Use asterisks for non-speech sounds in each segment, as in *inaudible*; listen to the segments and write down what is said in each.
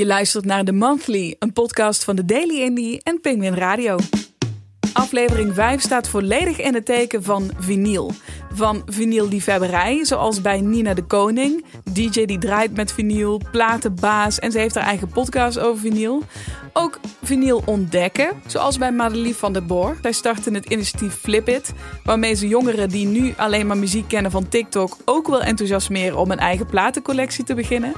Je luistert naar The Monthly, een podcast van de Daily Indie en Penguin Radio. Aflevering 5 staat volledig in het teken van vinyl. Van vinylliefhebberij, zoals bij Nina de Koning. DJ die draait met vinyl, platenbaas en ze heeft haar eigen podcast over vinyl. Ook vinyl ontdekken, zoals bij Madelief van der Boor. Zij startte het initiatief Flip It, waarmee ze jongeren die nu alleen maar muziek kennen van TikTok ook wil enthousiasmeren om een eigen platencollectie te beginnen.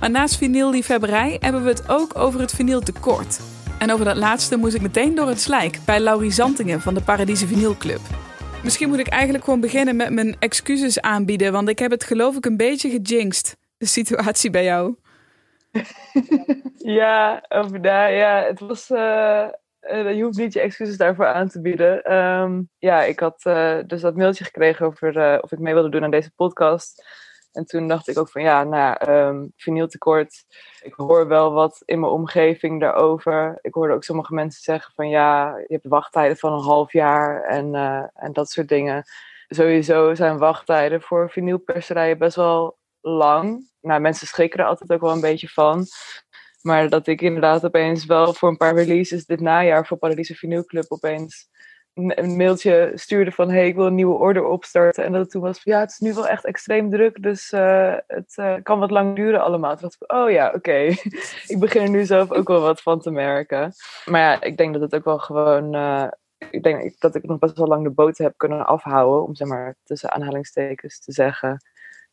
Maar naast vinylliefhebberij hebben we het ook over het vinyltekort. En over dat laatste moest ik meteen door het slijk bij Laurie Zantingen van de Paradiese Vinylclub. Misschien moet ik eigenlijk gewoon beginnen met mijn excuses aanbieden, want ik heb het geloof ik een beetje gejinxed, de situatie bij jou. ja, over daar, ja, het was. Uh, je hoeft niet je excuses daarvoor aan te bieden. Ehm, ja, ik had uh, dus dat mailtje gekregen over of ik mee wilde doen aan deze podcast. En toen dacht ik ook van ja, nou, um, vinyltekort. Ik hoor wel wat in mijn omgeving daarover. Ik hoorde ook sommige mensen zeggen van ja, je hebt wachttijden van een half jaar en, uh, en dat soort dingen. Sowieso zijn wachttijden voor vinylperserijen best wel lang. Nou, mensen schrikken er altijd ook wel een beetje van. Maar dat ik inderdaad opeens wel voor een paar releases dit najaar voor Paradiso Vinyl Club opeens een mailtje stuurde van hey, ik wil een nieuwe order opstarten. En dat het toen was van ja, het is nu wel echt extreem druk, dus uh, het uh, kan wat lang duren allemaal. Toen oh ja, oké. *laughs* Ik begin er nu zelf ook wel wat van te merken. Maar ja, ik denk dat het ook wel gewoon... Uh, ik denk dat ik nog best wel lang de boot heb kunnen afhouden, om zeg maar tussen aanhalingstekens te zeggen.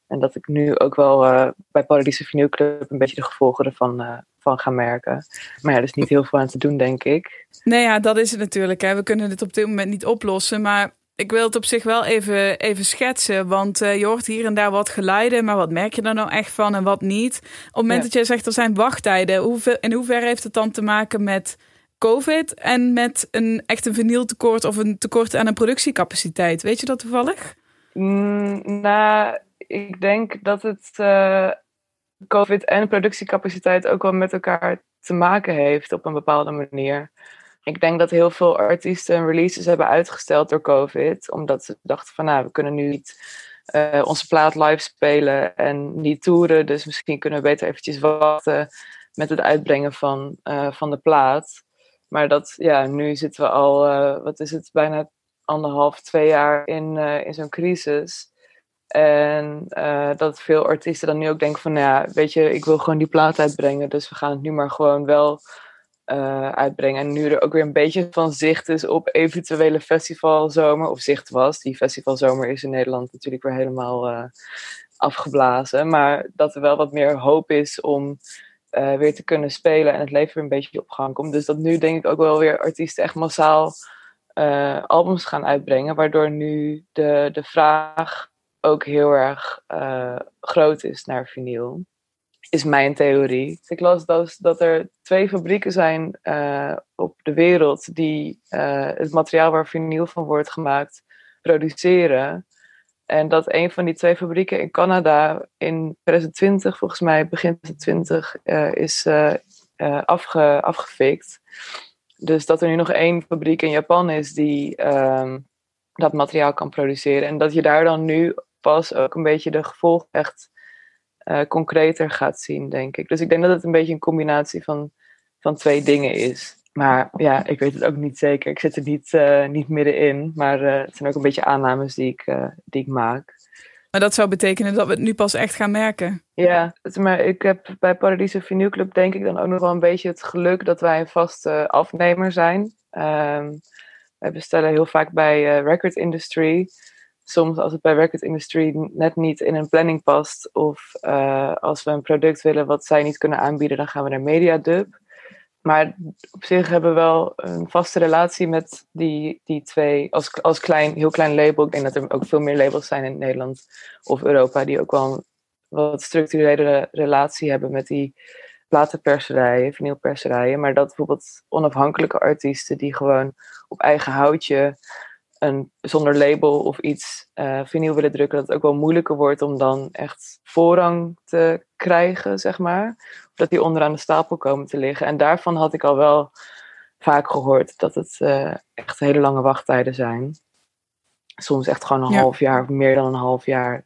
En dat ik nu ook wel uh, bij Paradiso Vinyl Club een beetje de gevolgen ervan uh, van ga merken. Maar ja, er is niet heel veel aan te doen, denk ik. Nee, ja, dat is het natuurlijk. Hè. We kunnen het op dit moment niet oplossen. Maar ik wil het op zich wel even, even schetsen. Want uh, je hoort hier en daar wat geluiden. Maar wat merk je er nou echt van en wat niet? Op het moment ja. dat jij zegt er zijn wachttijden. Hoeveel, in hoeverre heeft het dan te maken met COVID en met een echt een vinyltekort of een tekort aan een productiecapaciteit? Weet je dat toevallig? Mm, nou, ik denk dat het uh, COVID en productiecapaciteit ook wel met elkaar te maken heeft op een bepaalde manier. Ik denk dat heel veel artiesten releases hebben uitgesteld door COVID, omdat ze dachten van nou, we kunnen nu niet uh, onze plaat live spelen en niet toeren, dus misschien kunnen we beter eventjes wachten met het uitbrengen van, uh, van de plaat. Maar dat, ja, nu zitten we al, wat is het, bijna anderhalf, twee jaar in, in zo'n crisis. En uh, dat veel artiesten dan nu ook denken van, nou ja, weet je, ik wil gewoon die plaat uitbrengen. Dus we gaan het nu maar gewoon wel uh, uitbrengen. En nu er ook weer een beetje van zicht is op eventuele festivalzomer, of zicht was. Die festivalzomer is in Nederland natuurlijk weer helemaal uh, afgeblazen. Maar dat er wel wat meer hoop is om weer te kunnen spelen en het leven weer een beetje op gang komt. Dus dat nu denk ik ook wel weer artiesten echt massaal albums gaan uitbrengen. Waardoor nu de, de vraag ook heel erg uh, groot is naar vinyl. Is mijn theorie. Ik las dat, dat er twee fabrieken zijn uh, op de wereld die uh, het materiaal waar vinyl van wordt gemaakt produceren. En dat een van die twee fabrieken in Canada in 2020, volgens mij begin 2020, is afge, afgefikt. Dus dat er nu nog één fabriek in Japan is die ehm, dat materiaal kan produceren. En dat je daar dan nu pas ook een beetje de gevolgen echt uh, concreter gaat zien, denk ik. Dus ik denk dat het een beetje een combinatie van, van twee dingen is. Maar ja, ik weet het ook niet zeker. Ik zit er niet, uh, niet middenin. Maar uh, het zijn ook een beetje aannames die ik, die ik maak. Maar dat zou betekenen dat we het nu pas echt gaan merken. Ja, maar ik heb bij Paradiso Vinyl Club denk ik dan ook nog wel een beetje het geluk dat wij een vaste afnemer zijn. Um, wij bestellen heel vaak bij Record Industry soms als het bij Record Industry net niet in een planning past of uh, als we een product willen wat zij niet kunnen aanbieden, dan gaan we naar Mediadub. Maar op zich hebben we wel een vaste relatie met die, die twee, als, als klein, heel klein label. Ik denk dat er ook veel meer labels zijn in Nederland of Europa die ook wel een wat structurele relatie hebben met die platenperserijen, vinylperserijen. Maar dat bijvoorbeeld onafhankelijke artiesten die gewoon op eigen houtje een, zonder label of iets uh, vinyl willen drukken, dat het ook wel moeilijker wordt om dan echt voorrang te krijgen, zeg maar. Of dat die onderaan de stapel komen te liggen. En daarvan had ik al wel vaak gehoord dat het uh, echt hele lange wachttijden zijn. Soms echt gewoon een half jaar of meer dan een half jaar.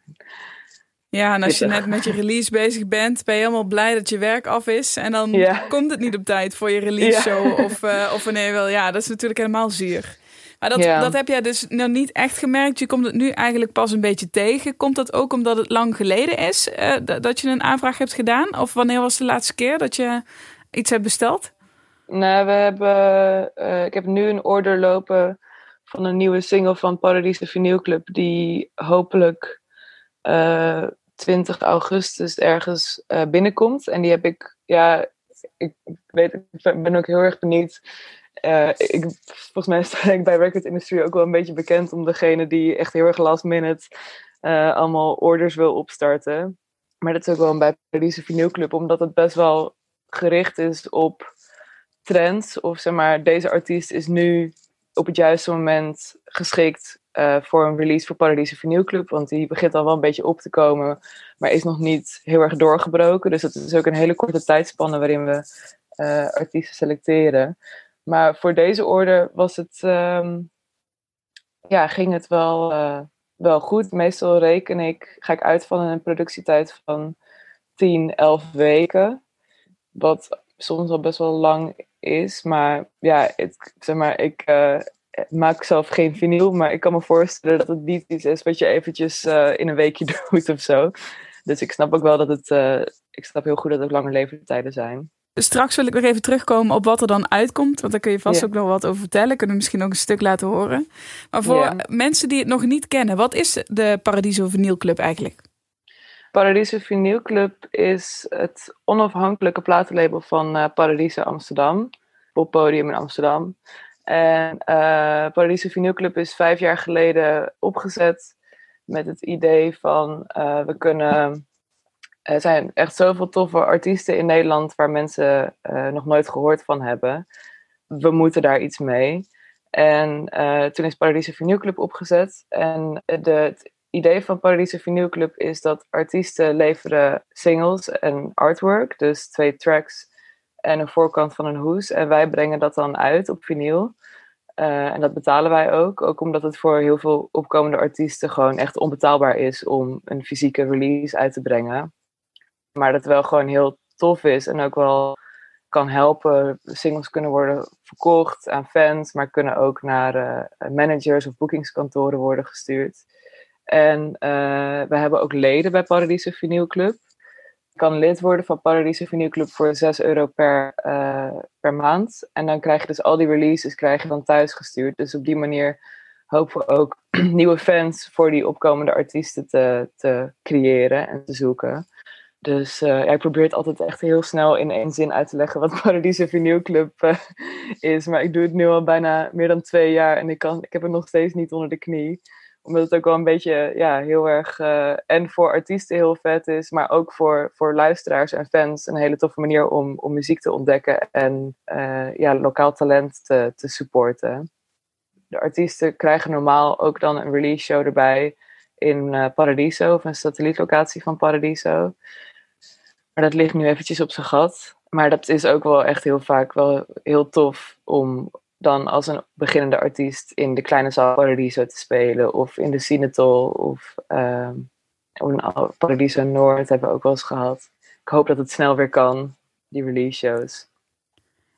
Ja, en als je net met je release bezig bent, ben je helemaal blij dat je werk af is. En dan komt het niet op tijd voor je release show of, uh, of wanneer. Ja, dat is natuurlijk helemaal zuur. Maar dat, dat heb jij dus nog niet echt gemerkt. Je komt het nu eigenlijk pas een beetje tegen. Komt dat ook omdat het lang geleden is uh, dat je een aanvraag hebt gedaan? Of wanneer was de laatste keer dat je iets hebt besteld? Nou, we hebben, uh, ik heb nu een order lopen van een nieuwe single van Paradies de Club, die hopelijk uh, eh, 20 augustus ergens binnenkomt. En die heb ik, ja, ik, weet, ik ben ook heel erg benieuwd. Uh, ik, volgens mij sta ik bij Record Industry ook wel een beetje bekend om degene die echt heel erg last minute allemaal orders wil opstarten. Maar dat is ook wel bij Paradies Club, omdat het best wel gericht is op trends. Of zeg maar, deze artiest is nu op het juiste moment geschikt uh, voor een release voor Paradiese Vinyl Club. Want die begint al wel een beetje op te komen, maar is nog niet heel erg doorgebroken. Dus het is ook een hele korte tijdspanne waarin we uh, artiesten selecteren. Maar voor deze orde was het, um, ja, ging het wel, uh, wel goed. Meestal reken ik, ga ik uit van een productietijd van 10, 11 weken. Wat soms al best wel lang is. Maar ja, zeg maar, ik uh, maak zelf geen vinyl, maar ik kan me voorstellen dat het niet iets is wat je eventjes uh, in een weekje *laughs* doet of zo. Dus ik snap ook wel dat het, ik snap heel goed dat het lange leeftijden zijn. Straks wil ik nog even terugkomen op wat er dan uitkomt. Want daar kun je vast ook nog wat over vertellen. Kunnen we misschien ook een stuk laten horen. Maar voor ja. mensen die het nog niet kennen, wat is de Paradiso Vinyl Club eigenlijk? Paradiso Vinyl Club is het onafhankelijke platenlabel van uh, Paradiso Amsterdam. Op podium in Amsterdam. En uh, Paradiso Vinyl Club is vijf jaar geleden opgezet met het idee van uh, we kunnen. Er zijn echt zoveel toffe artiesten in Nederland waar mensen nog nooit gehoord van hebben. We moeten daar iets mee. En toen is Paradiso Vinyl Club opgezet. En de, het idee van Paradiso Vinyl Club is dat artiesten leveren singles en artwork, dus twee tracks en een voorkant van een hoes. En wij brengen dat dan uit op vinyl. Uh, en dat betalen wij ook, ook omdat het voor heel veel opkomende artiesten gewoon echt onbetaalbaar is om een fysieke release uit te brengen. Maar dat wel gewoon heel tof is en ook wel kan helpen. Singles kunnen worden verkocht aan fans, maar kunnen ook naar uh, managers of boekingskantoren worden gestuurd. En uh, we hebben ook leden bij Paradiso Vinyl Club. Je kan lid worden van Paradiso Vinyl Club voor 6 euro per, uh, per maand. En dan krijg je dus al die releases krijg je dan thuis gestuurd. Dus op die manier hopen we ook *clears throat* nieuwe fans voor die opkomende artiesten te, te creëren en te zoeken. Dus ja, ik probeer het altijd echt heel snel in één zin uit te leggen wat *laughs* Paradiso Vinyl Club uh, is. Maar ik doe het nu al bijna meer dan twee jaar en ik, kan, ik heb het nog steeds niet onder de knie omdat het ook wel een beetje ja, heel erg uh, en voor artiesten heel vet is, maar ook voor, voor luisteraars en fans een hele toffe manier om, om muziek te ontdekken en ja, lokaal talent te, te supporten. De artiesten krijgen normaal ook dan een release show erbij in Paradiso, of een satellietlocatie van Paradiso. Maar dat ligt nu eventjes op zijn gat. Maar dat is ook wel echt heel vaak wel heel tof om, dan als een beginnende artiest in de kleine zaal Paradiso te spelen. Of in de Cinetol. Of uh, Paradiso Noord hebben we ook wel eens gehad. Ik hoop dat het snel weer kan, die release shows.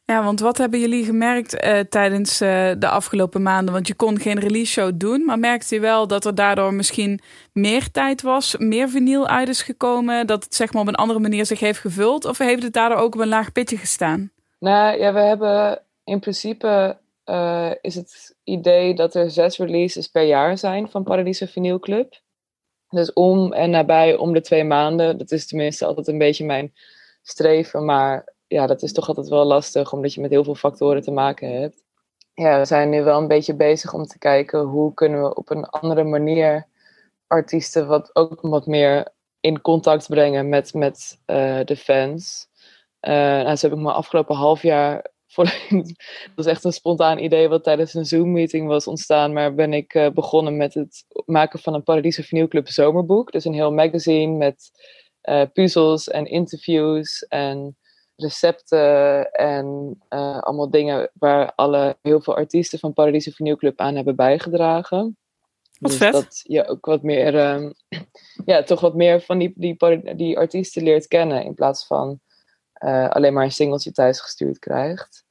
Ja, want wat hebben jullie gemerkt uh, tijdens uh, de afgelopen maanden? Want je kon geen release show doen, maar merkte je wel dat er daardoor misschien meer tijd was, meer vinyl uit is gekomen, dat het zeg maar op een andere manier zich heeft gevuld? Of heeft het daardoor ook op een laag pitje gestaan? Nou ja, we hebben in principe uh, is het idee dat er zes releases per jaar zijn van Paradiso Vinyl Club. Dus om en nabij om de twee maanden. Dat is tenminste altijd een beetje mijn streven. Maar ja, dat is toch altijd wel lastig, omdat je met heel veel factoren te maken hebt. Ja, we zijn nu wel een beetje bezig om te kijken hoe kunnen we op een andere manier artiesten wat, ook wat meer in contact brengen met, met uh, de fans. Uh, zo heb ik me afgelopen half jaar *laughs* dat was echt een spontaan idee wat tijdens een Zoom-meeting was ontstaan. Maar ben ik uh, begonnen met het maken van een Paradiso Vinyl Club zomerboek. Dus een heel magazine met puzzels en interviews en recepten en uh, allemaal dingen waar alle, heel veel artiesten van Paradiso Vinyl Club aan hebben bijgedragen. Wat dus vet. dat je ook wat meer, ehm, ja, toch wat meer van die, die, die artiesten leert kennen. In plaats van eh, alleen maar een singeltje thuis gestuurd krijgt.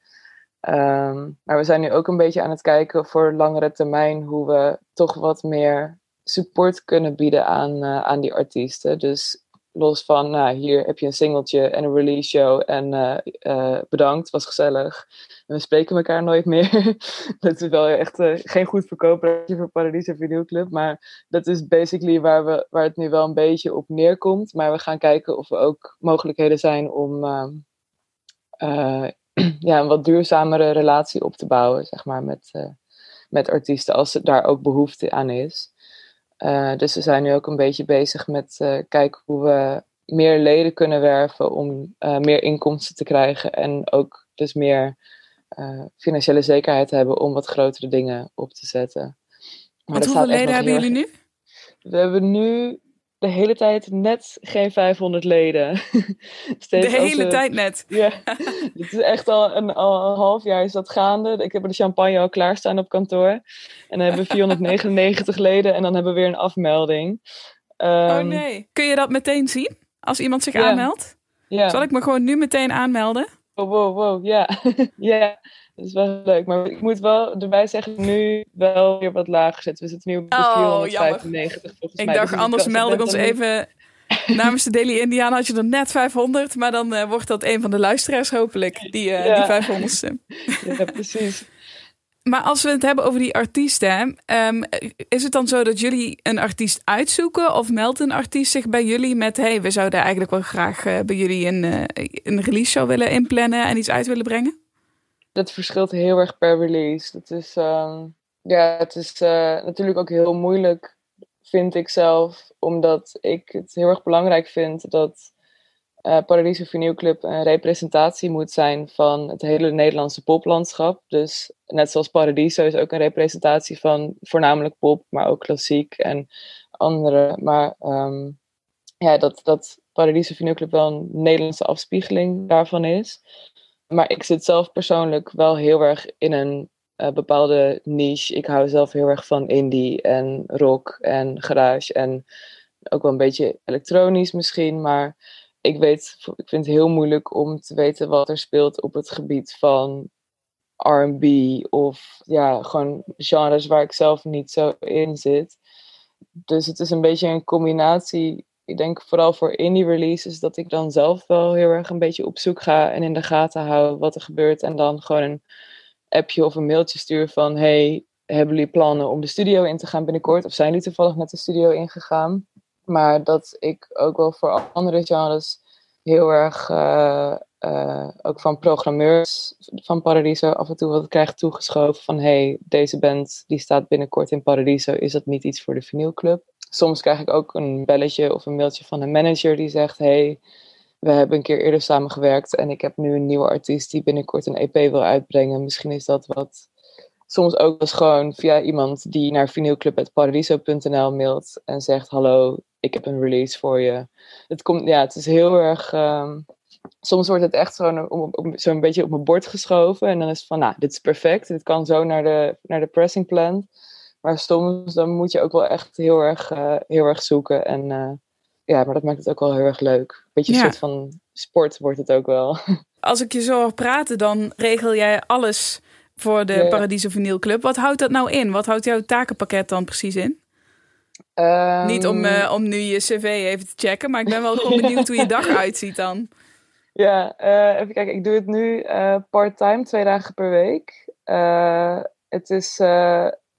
Ehm, maar we zijn nu ook een beetje aan het kijken voor langere termijn hoe we toch wat meer support kunnen bieden aan, eh, aan die artiesten. Dus los van, nou, hier heb je een singeltje en een release show en eh, eh, bedankt, was gezellig. En we spreken elkaar nooit meer. *laughs* dat is wel echt eh, geen goed verkoper voor Paradiso Video Club, maar dat is basically waar, we, waar het nu wel een beetje op neerkomt. Maar we gaan kijken of er ook mogelijkheden zijn om ehm, eh, *clears throat* ja, een wat duurzamere relatie op te bouwen, zeg maar, met, met artiesten, als er daar ook behoefte aan is. Eh, dus we zijn nu ook een beetje bezig met eh, kijken hoe we meer leden kunnen werven om eh, meer inkomsten te krijgen en ook dus meer financiële zekerheid te hebben om wat grotere dingen op te zetten. Maar Want hoeveel leden hebben jullie nu? We hebben nu de hele tijd net geen 500 leden. *laughs* De Steeds hele we- tijd net. ja, *laughs* het is echt al een, al een half jaar is dat gaande. Ik heb de champagne al klaarstaan op kantoor. En dan hebben we 499 *laughs* leden en dan hebben we weer een afmelding. Oh Ehm, nee. Kun je dat meteen zien? Als iemand zich aanmeldt? Zal ik me gewoon nu meteen aanmelden? Wow, wow, wow, ja. ja, dat is wel leuk. Maar ik moet wel erbij zeggen, nu wel weer wat lager zetten. We zitten nu op de Oh, 495 volgens Ik mij. dacht, Dus anders kan- meld ik ons dan even *laughs* namens de Daily Indiana had je er net 500, maar dan eh, wordt dat een van de luisteraars hopelijk, die, eh Ja. die 500ste. *laughs* Ja, precies. Maar als we het hebben over die artiesten, ehm, is het dan zo dat jullie een artiest uitzoeken of meldt een artiest zich bij jullie met, hey, we zouden eigenlijk wel graag eh, bij jullie een, een release show willen inplannen en iets uit willen brengen? Dat verschilt heel erg per release. Dat is, ehm, ja, het is eh, natuurlijk ook heel moeilijk, vind ik zelf, omdat ik het heel erg belangrijk vind dat eh Paradiso Vinyl Club een representatie moet zijn van het hele Nederlandse poplandschap. Dus net zoals Paradiso is ook een representatie van voornamelijk pop, maar ook klassiek en andere. Maar ehm, ja, dat, dat Paradiso Vinyl Club wel een Nederlandse afspiegeling daarvan is. Maar ik zit zelf persoonlijk wel heel erg in een eh, bepaalde niche. Ik hou zelf heel erg van indie en rock en garage en ook wel een beetje elektronisch misschien. Maar ik weet, ik vind het heel moeilijk om te weten wat er speelt op het gebied van R&B of ja, gewoon genres waar ik zelf niet zo in zit. Dus het is een beetje een combinatie. Ik denk vooral voor indie releases dat ik dan zelf wel heel erg een beetje op zoek ga en in de gaten hou wat er gebeurt. En dan gewoon een appje of een mailtje stuur van hey, hebben jullie plannen om de studio in te gaan binnenkort? Of zijn jullie toevallig net de studio ingegaan? Maar dat ik ook wel voor andere genres heel erg eh, eh, ook van programmeurs van Paradiso af en toe wat krijg toegeschoven van hey, deze band die staat binnenkort in Paradiso, is dat niet iets voor de vinylclub? Soms krijg ik ook een belletje of een mailtje van een manager die zegt hey, we hebben een keer eerder samengewerkt en ik heb nu een nieuwe artiest die binnenkort een EP wil uitbrengen. Misschien is dat wat. Soms ook eens gewoon via iemand die naar vinylclub.paradiso.nl mailt en zegt: Hallo, ik heb een release voor je. Het, komt, ja, het is heel erg. ehm, soms wordt het echt zo'n beetje op mijn bord geschoven. En dan is het van: Nou, dit is perfect. Dit kan zo naar de, naar de pressing plant. Maar soms dan moet je ook wel echt heel erg, eh, heel erg zoeken. En uh, ja, maar dat maakt het ook wel heel erg leuk. Beetje een Ja. soort van sport wordt het ook wel. *laughs* Als ik je zo hoor praten, dan regel jij alles voor de Ja. Paradiso Vinyl Club. Wat houdt dat nou in? Wat houdt jouw takenpakket dan precies in? Ehm, Niet om, eh, om nu je cv even te checken, maar ik ben wel gewoon *laughs* benieuwd hoe je dag uitziet dan. Ja, eh, even kijken. Ik doe het nu eh part-time, twee dagen per week. Eh, het is...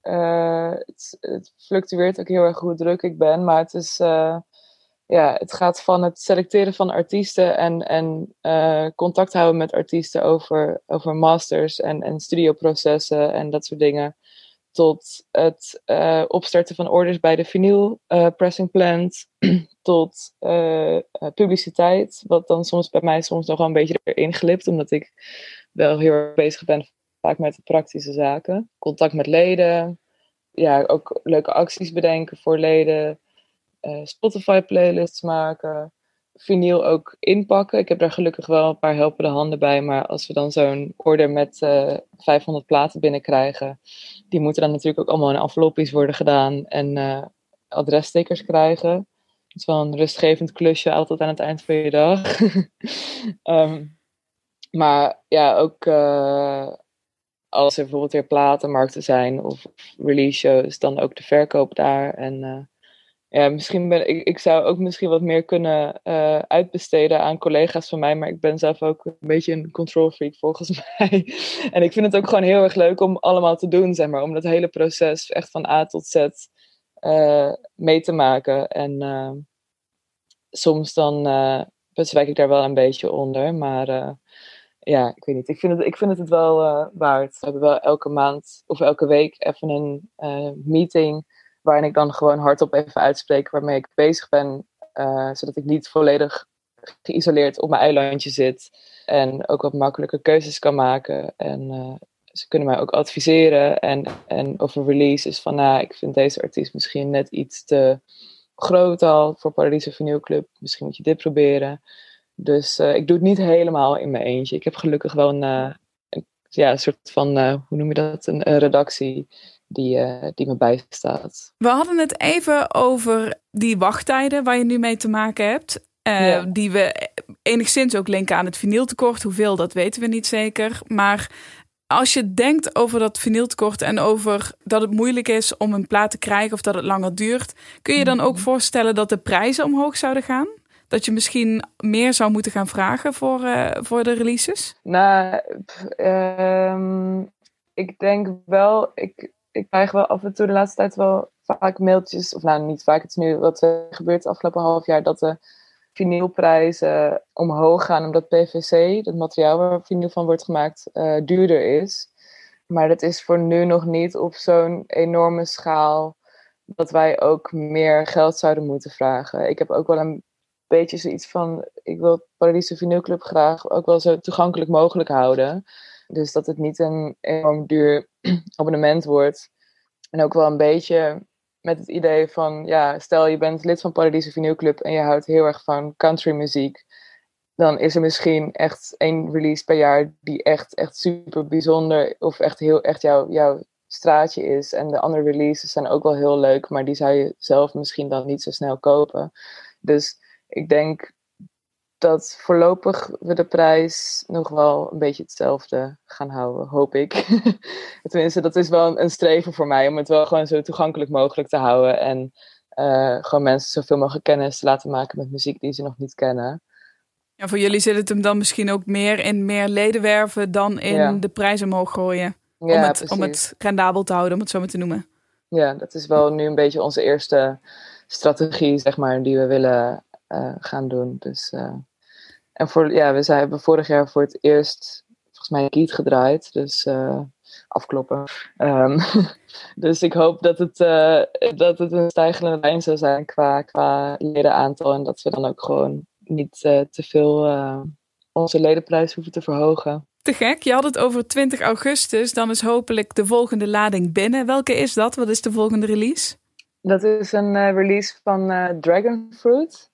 eh, het, fluctueert ook heel erg hoe druk ik ben, maar het is... eh, ja, het gaat van het selecteren van artiesten en, en eh, contact houden met artiesten over, over masters en, en studioprocessen en dat soort dingen. Tot het opstarten van orders bij de vinyl pressing plant. *clears throat* tot publiciteit, wat dan soms bij mij soms nog wel een beetje erin glipt, omdat ik wel heel erg bezig ben vaak met de praktische zaken. Contact met leden, ja, ook leuke acties bedenken voor leden, eh, Spotify playlists maken, vinyl ook inpakken. Ik heb daar gelukkig wel een paar helpende handen bij. Maar als we dan zo'n order met uh, 500 platen binnenkrijgen, die moeten dan natuurlijk ook allemaal in envelopjes worden gedaan en uh, adresstickers krijgen. Het is wel een rustgevend klusje altijd aan het eind van je dag. um, *laughs* maar ja, ook als er bijvoorbeeld weer platenmarkten zijn of release shows, dan ook de verkoop daar. En uh, ja, misschien ben ik, ik zou ook misschien wat meer kunnen uh, uitbesteden aan collega's van mij, maar ik ben zelf ook een beetje een control freak volgens *laughs* mij. en ik vind het ook gewoon heel erg leuk om allemaal te doen, zeg maar, om dat hele proces echt van A tot Z uh, mee te maken. En soms dan bezwijk ik daar wel een beetje onder, maar ja, ik weet niet. Ik vind het, ik vind het, het wel waard. We hebben wel elke maand of elke week even een meeting waarin ik dan gewoon hardop even uitspreek waarmee ik bezig ben, uh, zodat ik niet volledig geïsoleerd op mijn eilandje zit en ook wat makkelijker keuzes kan maken. En ze kunnen mij ook adviseren en, en over releases van, nou, ik vind deze artiest misschien net iets te groot al voor Paradiso Vinyl Club. Misschien moet je dit proberen. Dus uh, ik doe het niet helemaal in mijn eentje. Ik heb gelukkig wel een, een ja, een soort van, hoe noem je dat, een, een redactie die, die me bijstaat. We hadden het even over die wachttijden waar je nu mee te maken hebt. Ja. Die we enigszins ook linken aan het vinyltekort. Hoeveel, dat weten we niet zeker. Maar als je denkt over dat vinyltekort en over dat het moeilijk is om een plaat te krijgen of dat het langer duurt, kun je dan ook mhm. voorstellen dat de prijzen omhoog zouden gaan? Dat je misschien meer zou moeten gaan vragen voor, uh, voor de releases? Nou, um, ik denk wel. Ik, ik krijg wel af en toe de laatste tijd wel vaak mailtjes, of nou niet vaak, het is nu wat er gebeurt het afgelopen half jaar, dat de vinylprijzen omhoog gaan omdat PVC, het materiaal waar vinyl van wordt gemaakt, uh, duurder is. Maar dat is voor nu nog niet op zo'n enorme schaal dat wij ook meer geld zouden moeten vragen. Ik heb ook wel een beetje zoiets van, ik wil het Paradiso Vinylclub graag ook wel zo toegankelijk mogelijk houden. Dus dat het niet een enorm duur *clears throat* abonnement wordt. En ook wel een beetje met het idee van, ja, stel je bent lid van Paradiso Vinyl Club en je houdt heel erg van country muziek. Dan is er misschien echt één release per jaar die echt, echt super bijzonder of echt heel echt jouw, jouw straatje is. En de andere releases zijn ook wel heel leuk, maar die zou je zelf misschien dan niet zo snel kopen. Dus ik denk dat voorlopig we de prijs nog wel een beetje hetzelfde gaan houden, hoop ik. *laughs* Tenminste, dat is wel een, streven voor mij om het wel gewoon zo toegankelijk mogelijk te houden en uh, gewoon mensen zoveel mogelijk kennis te laten maken met muziek die ze nog niet kennen. Ja, voor jullie zit het hem dan misschien ook meer in meer leden werven dan in ja. de prijs omhoog gooien. Ja, om, het, om het rendabel te houden, om het zo maar te noemen. Ja, dat is wel nu een beetje onze eerste strategie, zeg maar, die we willen uh, gaan doen. Dus uh, en voor, ja, we zijn, hebben vorig jaar voor het eerst volgens mij een Kiet gedraaid. Dus uh, afkloppen. Um, *laughs* dus ik hoop dat het, uh, dat het een stijgende lijn zou zijn qua, qua ledenaantal. En dat we dan ook gewoon niet uh, te veel onze ledenprijs hoeven te verhogen. Te gek. Je had het over 20 augustus. Dan is hopelijk de volgende lading binnen. Welke is dat? Wat is de volgende release? Dat is een release van Dragon Fruit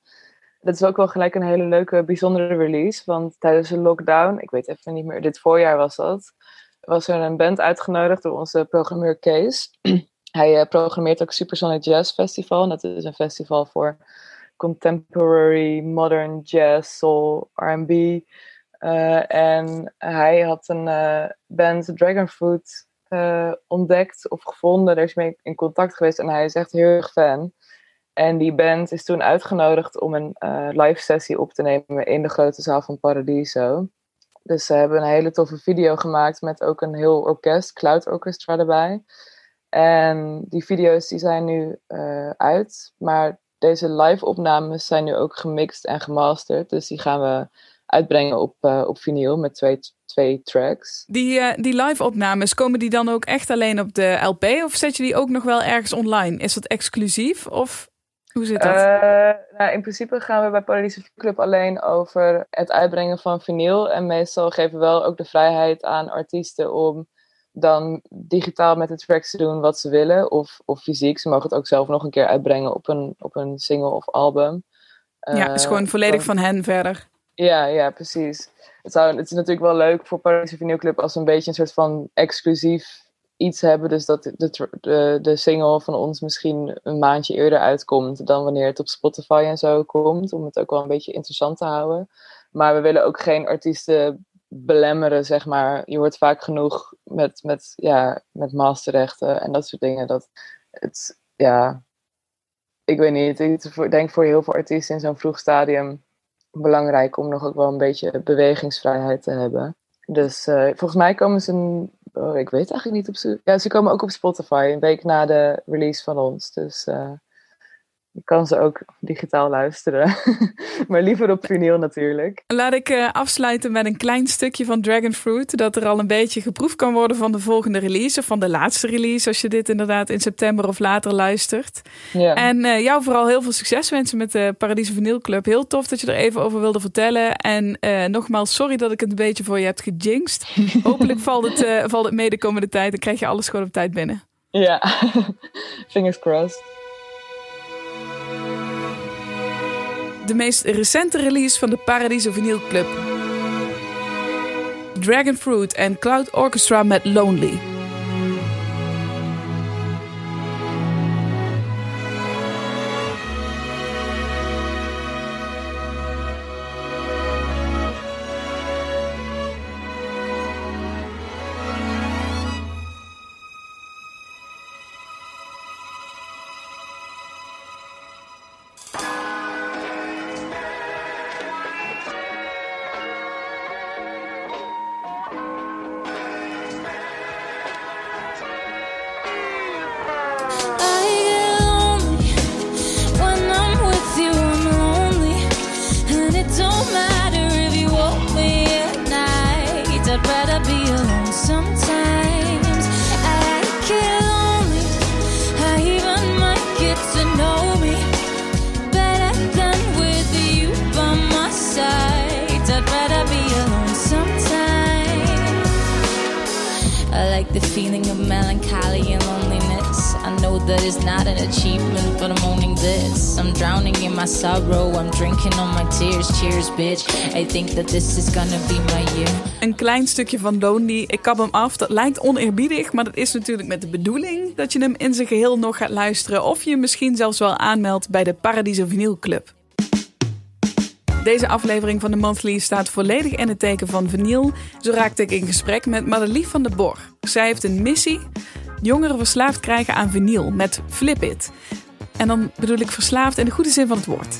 dat is ook wel gelijk een hele leuke, bijzondere release. Want tijdens de lockdown, ik weet even niet meer, dit voorjaar was dat, was er een band uitgenodigd door onze programmeur Kees. *clears throat* Hij uh, programmeert ook Supersonic Jazz Festival. En dat is een festival voor contemporary, modern jazz, soul, R&B. Uh, en hij had een uh, band, Dragonfruit, ontdekt of gevonden. Daar is mee in contact geweest en hij is echt heel erg fan. En die band is toen uitgenodigd om een uh, live sessie op te nemen in de grote zaal van Paradiso. Dus ze hebben een hele toffe video gemaakt met ook een heel orkest, Cloud Orchestra erbij. En die video's die zijn nu uh, uit, maar deze live opnames zijn nu ook gemixt en gemasterd. Dus die gaan we uitbrengen op, uh, op vinyl met twee, twee tracks. Die, die live opnames, komen die dan ook echt alleen op de LP of zet je die ook nog wel ergens online? Is dat exclusief of hoe zit dat? Uh, nou, in principe gaan we bij Paradiso Club alleen over het uitbrengen van vinyl. En meestal geven we wel ook de vrijheid aan artiesten om dan digitaal met de tracks te doen wat ze willen. Of, of fysiek. Ze mogen het ook zelf nog een keer uitbrengen op een, op een single of album. ja, het is gewoon volledig van hen verder. Ja, ja, precies. Het, zou, het is natuurlijk wel leuk voor Parijse Vinylclub als we een beetje een soort van exclusief iets hebben. Dus dat de, de, de single van ons misschien een maandje eerder uitkomt dan wanneer het op Spotify en zo komt. Om het ook wel een beetje interessant te houden. Maar we willen ook geen artiesten belemmeren, zeg maar. Je hoort vaak genoeg met, met, ja, met masterrechten en dat soort dingen. Dat het, ja, ik weet niet. Ik denk voor heel veel artiesten in zo'n vroeg stadium belangrijk om nog ook wel een beetje bewegingsvrijheid te hebben. Dus uh, volgens mij komen ze, oh, ik weet eigenlijk niet op Ja, ze komen ook op Spotify een week na de release van ons. Dus uh, je kan ze ook digitaal luisteren. *laughs* maar liever op vinyl natuurlijk. Laat ik uh, afsluiten met een klein stukje van Dragon Fruit. Dat er al een beetje geproefd kan worden van de volgende release. Of van de laatste release. Als je dit inderdaad in september of later luistert. Ja. En uh, jou vooral heel veel succes wensen met de Paradiso Vinyl Club. Heel tof dat je er even over wilde vertellen. En uh, nogmaals, sorry dat ik het een beetje voor je heb gejinxed. *laughs* Hopelijk valt het, valt het mee de komende tijd. Dan krijg je alles gewoon op tijd binnen. Ja, *laughs* fingers crossed. De meest recente release van de Paradiso Vinyl Club. Dragon Fruit en Cloud Orchestra met Lonely. Think that this is gonna be my year. Een klein stukje van Lonely. Ik kap hem af. Dat lijkt oneerbiedig, maar dat is natuurlijk met de bedoeling dat je hem in zijn geheel nog gaat luisteren. Of je misschien zelfs wel aanmeldt bij de Paradiso Vinyl Club. Deze aflevering van de Monthly staat volledig in het teken van vinyl. Zo raakte ik in gesprek met Madelief van der Borg. Zij heeft een missie: jongeren verslaafd krijgen aan vinyl met Flip It. En dan bedoel ik verslaafd in de goede zin van het woord.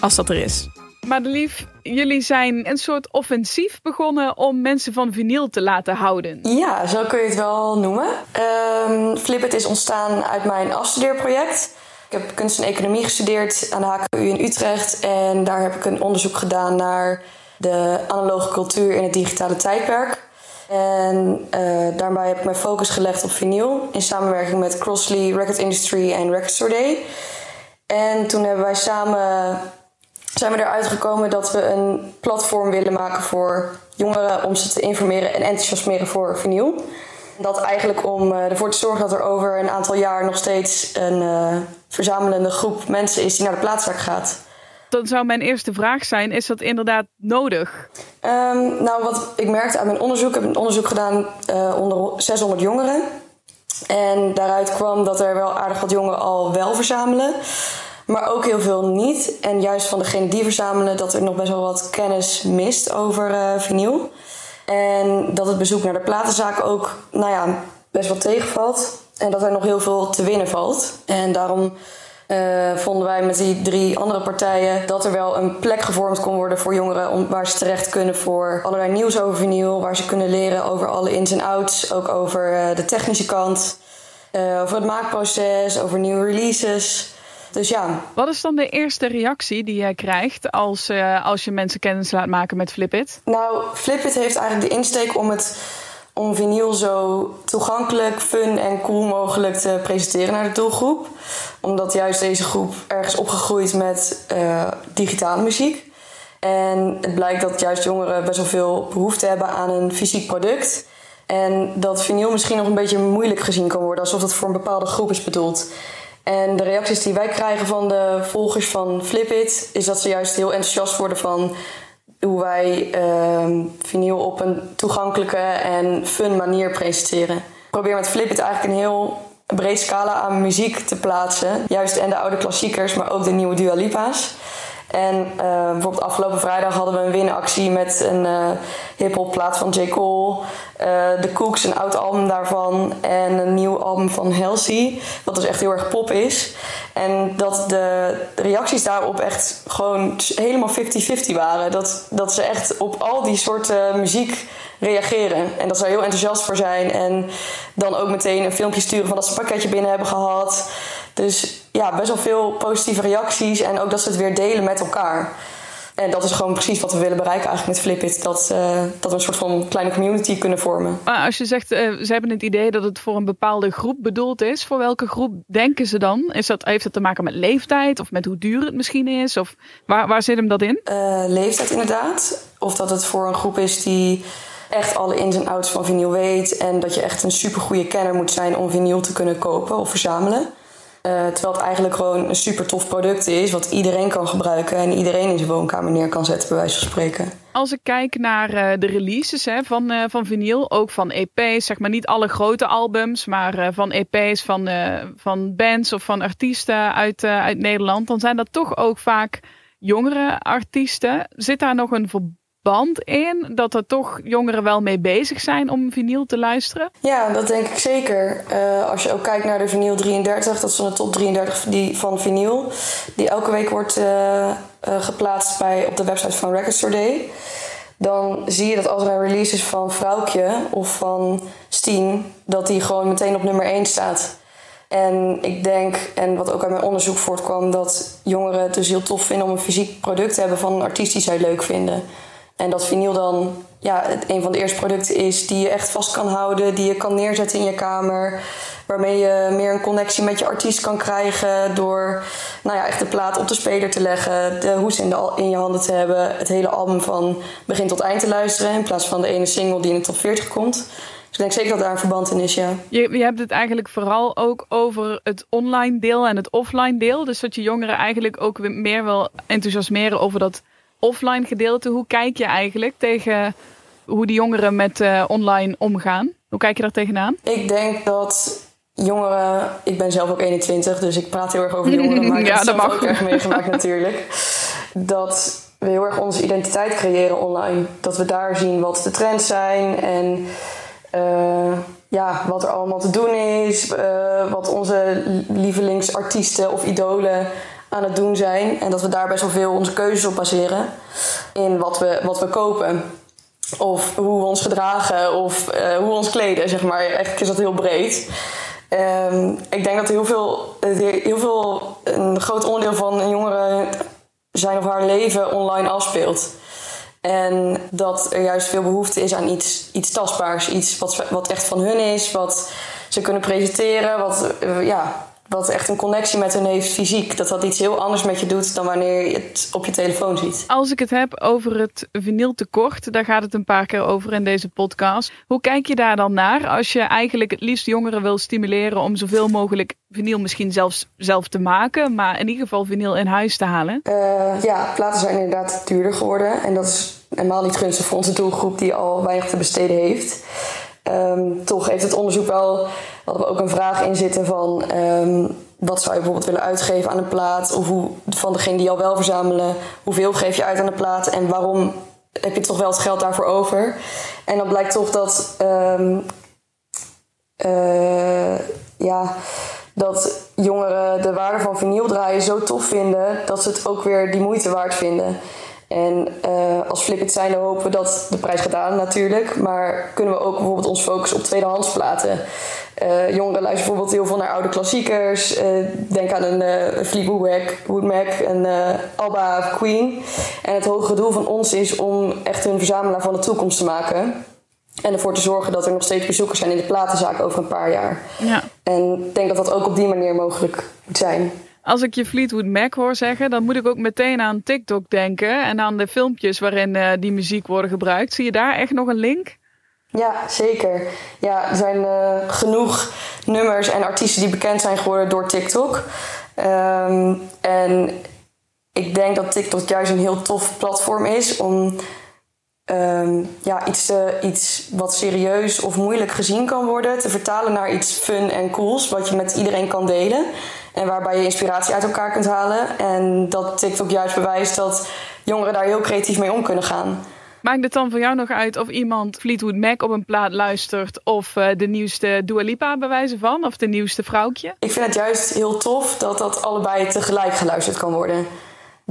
Als dat er is. Madelief, jullie zijn een soort offensief begonnen om mensen van vinyl te laten houden. Ja, zo kun je het wel noemen. Um, Flip It is ontstaan uit mijn afstudeerproject. Ik heb kunst en economie gestudeerd aan de HKU in Utrecht. En daar heb ik een onderzoek gedaan naar de analoge cultuur in het digitale tijdperk. En uh, daarbij heb ik mijn focus gelegd op vinyl in samenwerking met Crossley Record Industry en Record Store Day. En toen hebben wij samen zijn we eruit gekomen dat we een platform willen maken voor jongeren om ze te informeren en enthousiasmeren voor vinyl. Dat eigenlijk om uh, ervoor te zorgen dat er over een aantal jaar nog steeds een uh, verzamelende groep mensen is die naar de plaatszaak gaat. Dan zou mijn eerste vraag zijn: is dat inderdaad nodig? Um, nou, wat ik merkte uit mijn onderzoek, ik heb een onderzoek gedaan uh, onder 600 jongeren. En daaruit kwam dat er wel aardig wat jongeren al wel verzamelen, maar ook heel veel niet. En juist van degenen die verzamelen, dat er nog best wel wat kennis mist over uh, vinyl. En dat het bezoek naar de platenzaak ook, nou ja, best wel tegenvalt. En dat er nog heel veel te winnen valt. En daarom uh, vonden wij met die drie andere partijen dat er wel een plek gevormd kon worden voor jongeren waar ze terecht kunnen voor allerlei nieuws over vinyl, waar ze kunnen leren over alle ins en outs, ook over uh, de technische kant, over het maakproces, over nieuwe releases. Dus ja. Wat is dan de eerste reactie die jij krijgt als, als je mensen kennis laat maken met Flipit? Nou, Flipit heeft eigenlijk de insteek om het om vinyl zo toegankelijk, fun en cool mogelijk te presenteren naar de doelgroep. Omdat juist deze groep ergens opgegroeid met uh, digitale muziek. En het blijkt dat juist jongeren best wel veel behoefte hebben aan een fysiek product. En dat vinyl misschien nog een beetje moeilijk gezien kan worden, alsof het voor een bepaalde groep is bedoeld. En de reacties die wij krijgen van de volgers van Flipit is dat ze juist heel enthousiast worden van hoe wij uh, vinyl op een toegankelijke en fun manier presenteren. Ik probeer met Flipit eigenlijk een heel breed scala aan muziek te plaatsen. Juist en de oude klassiekers, maar ook de nieuwe Dua Lipa's. En uh, bijvoorbeeld afgelopen vrijdag hadden we een winactie met een uh, hip-hop plaat van J. Cole. Uh, The Cooks, een oud album daarvan. En een nieuw album van Halsey. Wat dus echt heel erg pop is. En dat de reacties daarop echt gewoon helemaal 50-50 waren. Dat, dat ze echt op al die soorten muziek reageren. En dat ze er heel enthousiast voor zijn. En dan ook meteen een filmpje sturen van dat ze een pakketje binnen hebben gehad. Dus ja, best wel veel positieve reacties. En ook dat ze het weer delen met elkaar. En dat is gewoon precies wat we willen bereiken eigenlijk met Flipit. Dat, uh, dat we een soort van kleine community kunnen vormen. Maar als je zegt, uh, ze hebben het idee dat het voor een bepaalde groep bedoeld is. Voor welke groep denken ze dan? Is dat, heeft dat te maken met leeftijd? Of met hoe duur het misschien is? Of waar, waar zit hem dat in? Uh, leeftijd inderdaad. Of dat het voor een groep is die echt alle ins en outs van vinyl weet. En dat je echt een supergoeie kenner moet zijn om vinyl te kunnen kopen of verzamelen. Uh, terwijl het eigenlijk gewoon een super tof product is, wat iedereen kan gebruiken en iedereen in zijn woonkamer neer kan zetten, bij wijze van spreken. Als ik kijk naar uh, de releases hè, van, uh, van vinyl, ook van EP's, zeg maar niet alle grote albums, maar van EP's van, van bands of van artiesten uit, uit Nederland, dan zijn dat toch ook vaak jongere artiesten. Zit daar nog een? Band in dat er toch jongeren wel mee bezig zijn om vinyl te luisteren? Ja, dat denk ik zeker. Uh, als je ook kijkt naar de vinyl 33, dat is van de top 33 die, van vinyl, die elke week wordt uh, uh, geplaatst bij, op de website van Record Store Day. Dan zie je dat als er een release is van Vrouwtje of van Steen, dat die gewoon meteen op nummer 1 staat. En ik denk, en wat ook uit mijn onderzoek voortkwam, dat jongeren het dus heel tof vinden om een fysiek product te hebben van een artiest die zij leuk vinden. En dat vinyl dan ja, het, een van de eerste producten is die je echt vast kan houden, die je kan neerzetten in je kamer. Waarmee je meer een connectie met je artiest kan krijgen door nou ja, echt de plaat op de speler te leggen, de hoes in, de, in je handen te hebben, het hele album van begin tot eind te luisteren in plaats van de ene single die in de top 40 komt. Dus ik denk zeker dat daar een verband in is, ja. Je, je hebt het eigenlijk vooral ook over het online deel en het offline deel. Dus dat je jongeren eigenlijk ook meer wil enthousiasmeren over dat offline gedeelte. Hoe kijk je eigenlijk tegen hoe die jongeren met uh, online omgaan? Hoe kijk je daar tegenaan? Ik denk dat jongeren, ik ben zelf ook 21, dus ik praat heel erg over jongeren, *laughs* maar ja, dat mag. ook erg meegemaakt natuurlijk. Dat we heel erg onze identiteit creëren online. Dat we daar zien wat de trends zijn en uh, ja, wat er allemaal te doen is. Uh, wat onze lievelingsartiesten of idolen aan het doen zijn. En dat we daar best wel veel onze keuzes op baseren. In wat we, wat we kopen. Of hoe we ons gedragen. Of uh, hoe we ons kleden, zeg maar. Eigenlijk is dat heel breed. Um, ik denk dat heel veel, heel veel, een groot onderdeel van een jongere zijn of haar leven online afspeelt. En dat er juist veel behoefte is aan iets, iets tastbaars. Iets wat, wat echt van hun is. Wat ze kunnen presenteren. Wat, uh, ja, wat echt een connectie met hun heeft fysiek. Dat dat iets heel anders met je doet dan wanneer je het op je telefoon ziet. Als ik het heb over het vinyltekort, daar gaat het een paar keer over in deze podcast. Hoe kijk je daar dan naar als je eigenlijk het liefst jongeren wil stimuleren om zoveel mogelijk vinyl misschien zelfs zelf te maken, maar in ieder geval vinyl in huis te halen? Uh, ja, platen zijn inderdaad duurder geworden en dat is helemaal niet gunstig voor onze doelgroep die al weinig te besteden heeft. Um, toch heeft het onderzoek wel, hadden we ook een vraag in zitten van um, wat zou je bijvoorbeeld willen uitgeven aan een plaat? Of hoe, van degene die al wel verzamelen, hoeveel geef je uit aan de plaat en waarom heb je toch wel het geld daarvoor over? En dan blijkt toch dat, um, uh, ja, dat jongeren de waarde van vinyl draaien zo tof vinden dat ze het ook weer die moeite waard vinden. En uh, als Flipit zijn hopen we dat de prijs gaat dalen natuurlijk. Maar kunnen we ook bijvoorbeeld ons focussen op tweedehands platen. Uh, jongeren luisteren bijvoorbeeld heel veel naar oude klassiekers. Uh, denk aan een uh, Fleetwood Mac, een Alba of Queen. En het hogere doel van ons is om echt een verzamelaar van de toekomst te maken. En ervoor te zorgen dat er nog steeds bezoekers zijn in de platenzaak over een paar jaar. Ja. En ik denk dat dat ook op die manier mogelijk moet zijn. Als ik je Fleetwood Mac hoor zeggen, dan moet ik ook meteen aan TikTok denken en aan de filmpjes waarin uh, die muziek worden gebruikt. Zie je daar echt nog een link? Ja, zeker. Ja, er zijn uh, genoeg nummers en artiesten die bekend zijn geworden door TikTok. Um, en ik denk dat TikTok juist een heel tof platform is om um, ja, iets, uh, iets wat serieus of moeilijk gezien kan worden te vertalen naar iets fun en cools, wat je met iedereen kan delen. En waarbij je inspiratie uit elkaar kunt halen. En dat TikTok juist bewijst dat jongeren daar heel creatief mee om kunnen gaan. Maakt het dan voor jou nog uit of iemand Fleetwood Mac op een plaat luistert of uh, de nieuwste Dua Lipa bewijzen van of de nieuwste vrouwtje? Ik vind het juist heel tof dat dat allebei tegelijk geluisterd kan worden.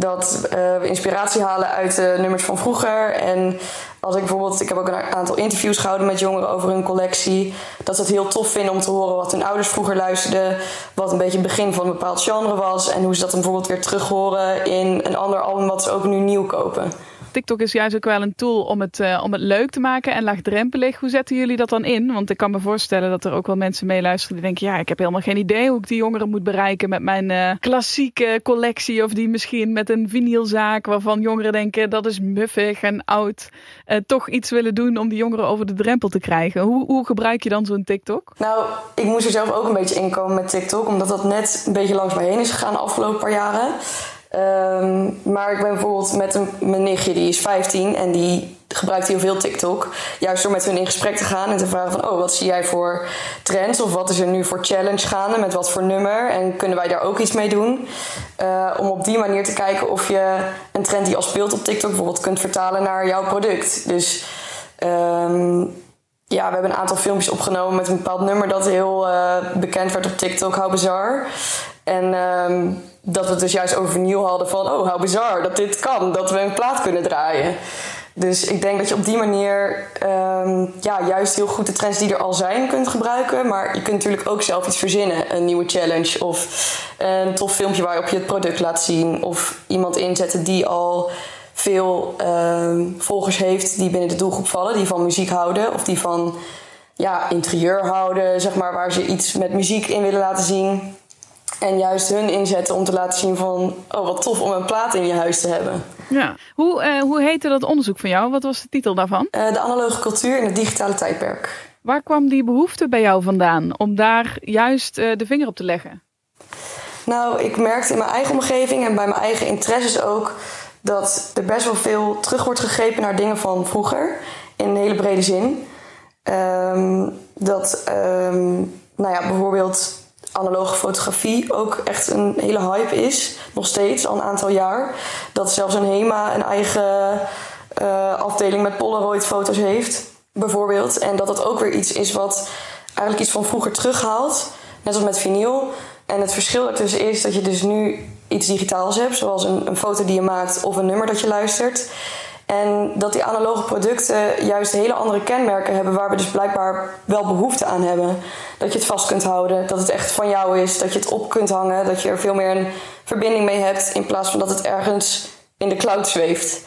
Dat uh, we inspiratie halen uit de nummers van vroeger. En als ik bijvoorbeeld, ik heb ook een aantal interviews gehouden met jongeren over hun collectie. Dat ze het heel tof vinden om te horen wat hun ouders vroeger luisterden. Wat een beetje het begin van een bepaald genre was. En hoe ze dat dan bijvoorbeeld weer terug horen in een ander album wat ze ook nu nieuw kopen. TikTok is juist ook wel een tool om het, uh, om het leuk te maken en laagdrempelig. Hoe zetten jullie dat dan in? Want ik kan me voorstellen dat er ook wel mensen meeluisteren die denken: ja, ik heb helemaal geen idee hoe ik die jongeren moet bereiken met mijn uh, klassieke collectie. Of die misschien met een vinylzaak waarvan jongeren denken dat is muffig en oud. Uh, toch iets willen doen om die jongeren over de drempel te krijgen. Hoe, hoe gebruik je dan zo'n TikTok? Nou, ik moest er zelf ook een beetje inkomen met TikTok, omdat dat net een beetje langs me heen is gegaan de afgelopen paar jaren. Um, maar ik ben bijvoorbeeld met een, mijn nichtje, die is 15 en die gebruikt heel veel TikTok. Juist door met hun in gesprek te gaan en te vragen van... oh, wat zie jij voor trends of wat is er nu voor challenge gaande... met wat voor nummer en kunnen wij daar ook iets mee doen? Uh, om op die manier te kijken of je een trend die al speelt op TikTok... bijvoorbeeld kunt vertalen naar jouw product. Dus um, ja, we hebben een aantal filmpjes opgenomen met een bepaald nummer... dat heel uh, bekend werd op TikTok, How Bizarre. En... Um, dat we het dus juist over nieuw hadden van... oh, how bizar dat dit kan, dat we een plaat kunnen draaien. Dus ik denk dat je op die manier um, ja, juist heel goed de trends die er al zijn kunt gebruiken. Maar je kunt natuurlijk ook zelf iets verzinnen. Een nieuwe challenge of een tof filmpje waarop je het product laat zien. Of iemand inzetten die al veel um, volgers heeft die binnen de doelgroep vallen. Die van muziek houden of die van ja, interieur houden, zeg maar, waar ze iets met muziek in willen laten zien. En juist hun inzetten om te laten zien van... oh, wat tof om een plaat in je huis te hebben. Ja. Hoe, uh, hoe heette dat onderzoek van jou? Wat was de titel daarvan? Uh, de analoge cultuur in het digitale tijdperk. Waar kwam die behoefte bij jou vandaan om daar juist uh, de vinger op te leggen? Nou, ik merkte in mijn eigen omgeving en bij mijn eigen interesses ook... dat er best wel veel terug wordt gegrepen naar dingen van vroeger. In een hele brede zin. Um, dat, um, nou ja, bijvoorbeeld analoge fotografie ook echt een hele hype is. Nog steeds, al een aantal jaar. Dat zelfs een HEMA een eigen uh, afdeling met Polaroid foto's heeft, bijvoorbeeld. En dat dat ook weer iets is wat eigenlijk iets van vroeger terughaalt. Net als met vinyl. En het verschil ertussen is dat je dus nu iets digitaals hebt, zoals een, een foto die je maakt of een nummer dat je luistert. En dat die analoge producten juist hele andere kenmerken hebben waar we dus blijkbaar wel behoefte aan hebben. Dat je het vast kunt houden, dat het echt van jou is, dat je het op kunt hangen, dat je er veel meer een verbinding mee hebt in plaats van dat het ergens in de cloud zweeft.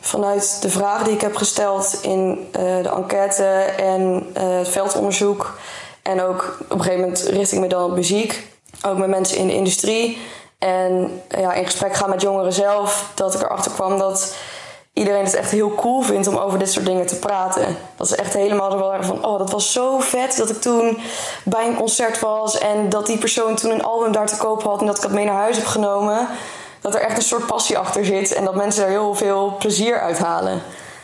Vanuit de vraag die ik heb gesteld in uh, de enquête en uh, het veldonderzoek en ook op een gegeven moment richt ik me dan op muziek, ook met mensen in de industrie en ja, in gesprek gaan met jongeren zelf, dat ik erachter kwam dat iedereen het echt heel cool vindt om over dit soort dingen te praten. Dat is echt helemaal er wel van, oh, dat was zo vet dat ik toen bij een concert was en dat die persoon toen een album daar te koop had en dat ik dat mee naar huis heb genomen. Dat er echt een soort passie achter zit en dat mensen er heel veel plezier uit halen.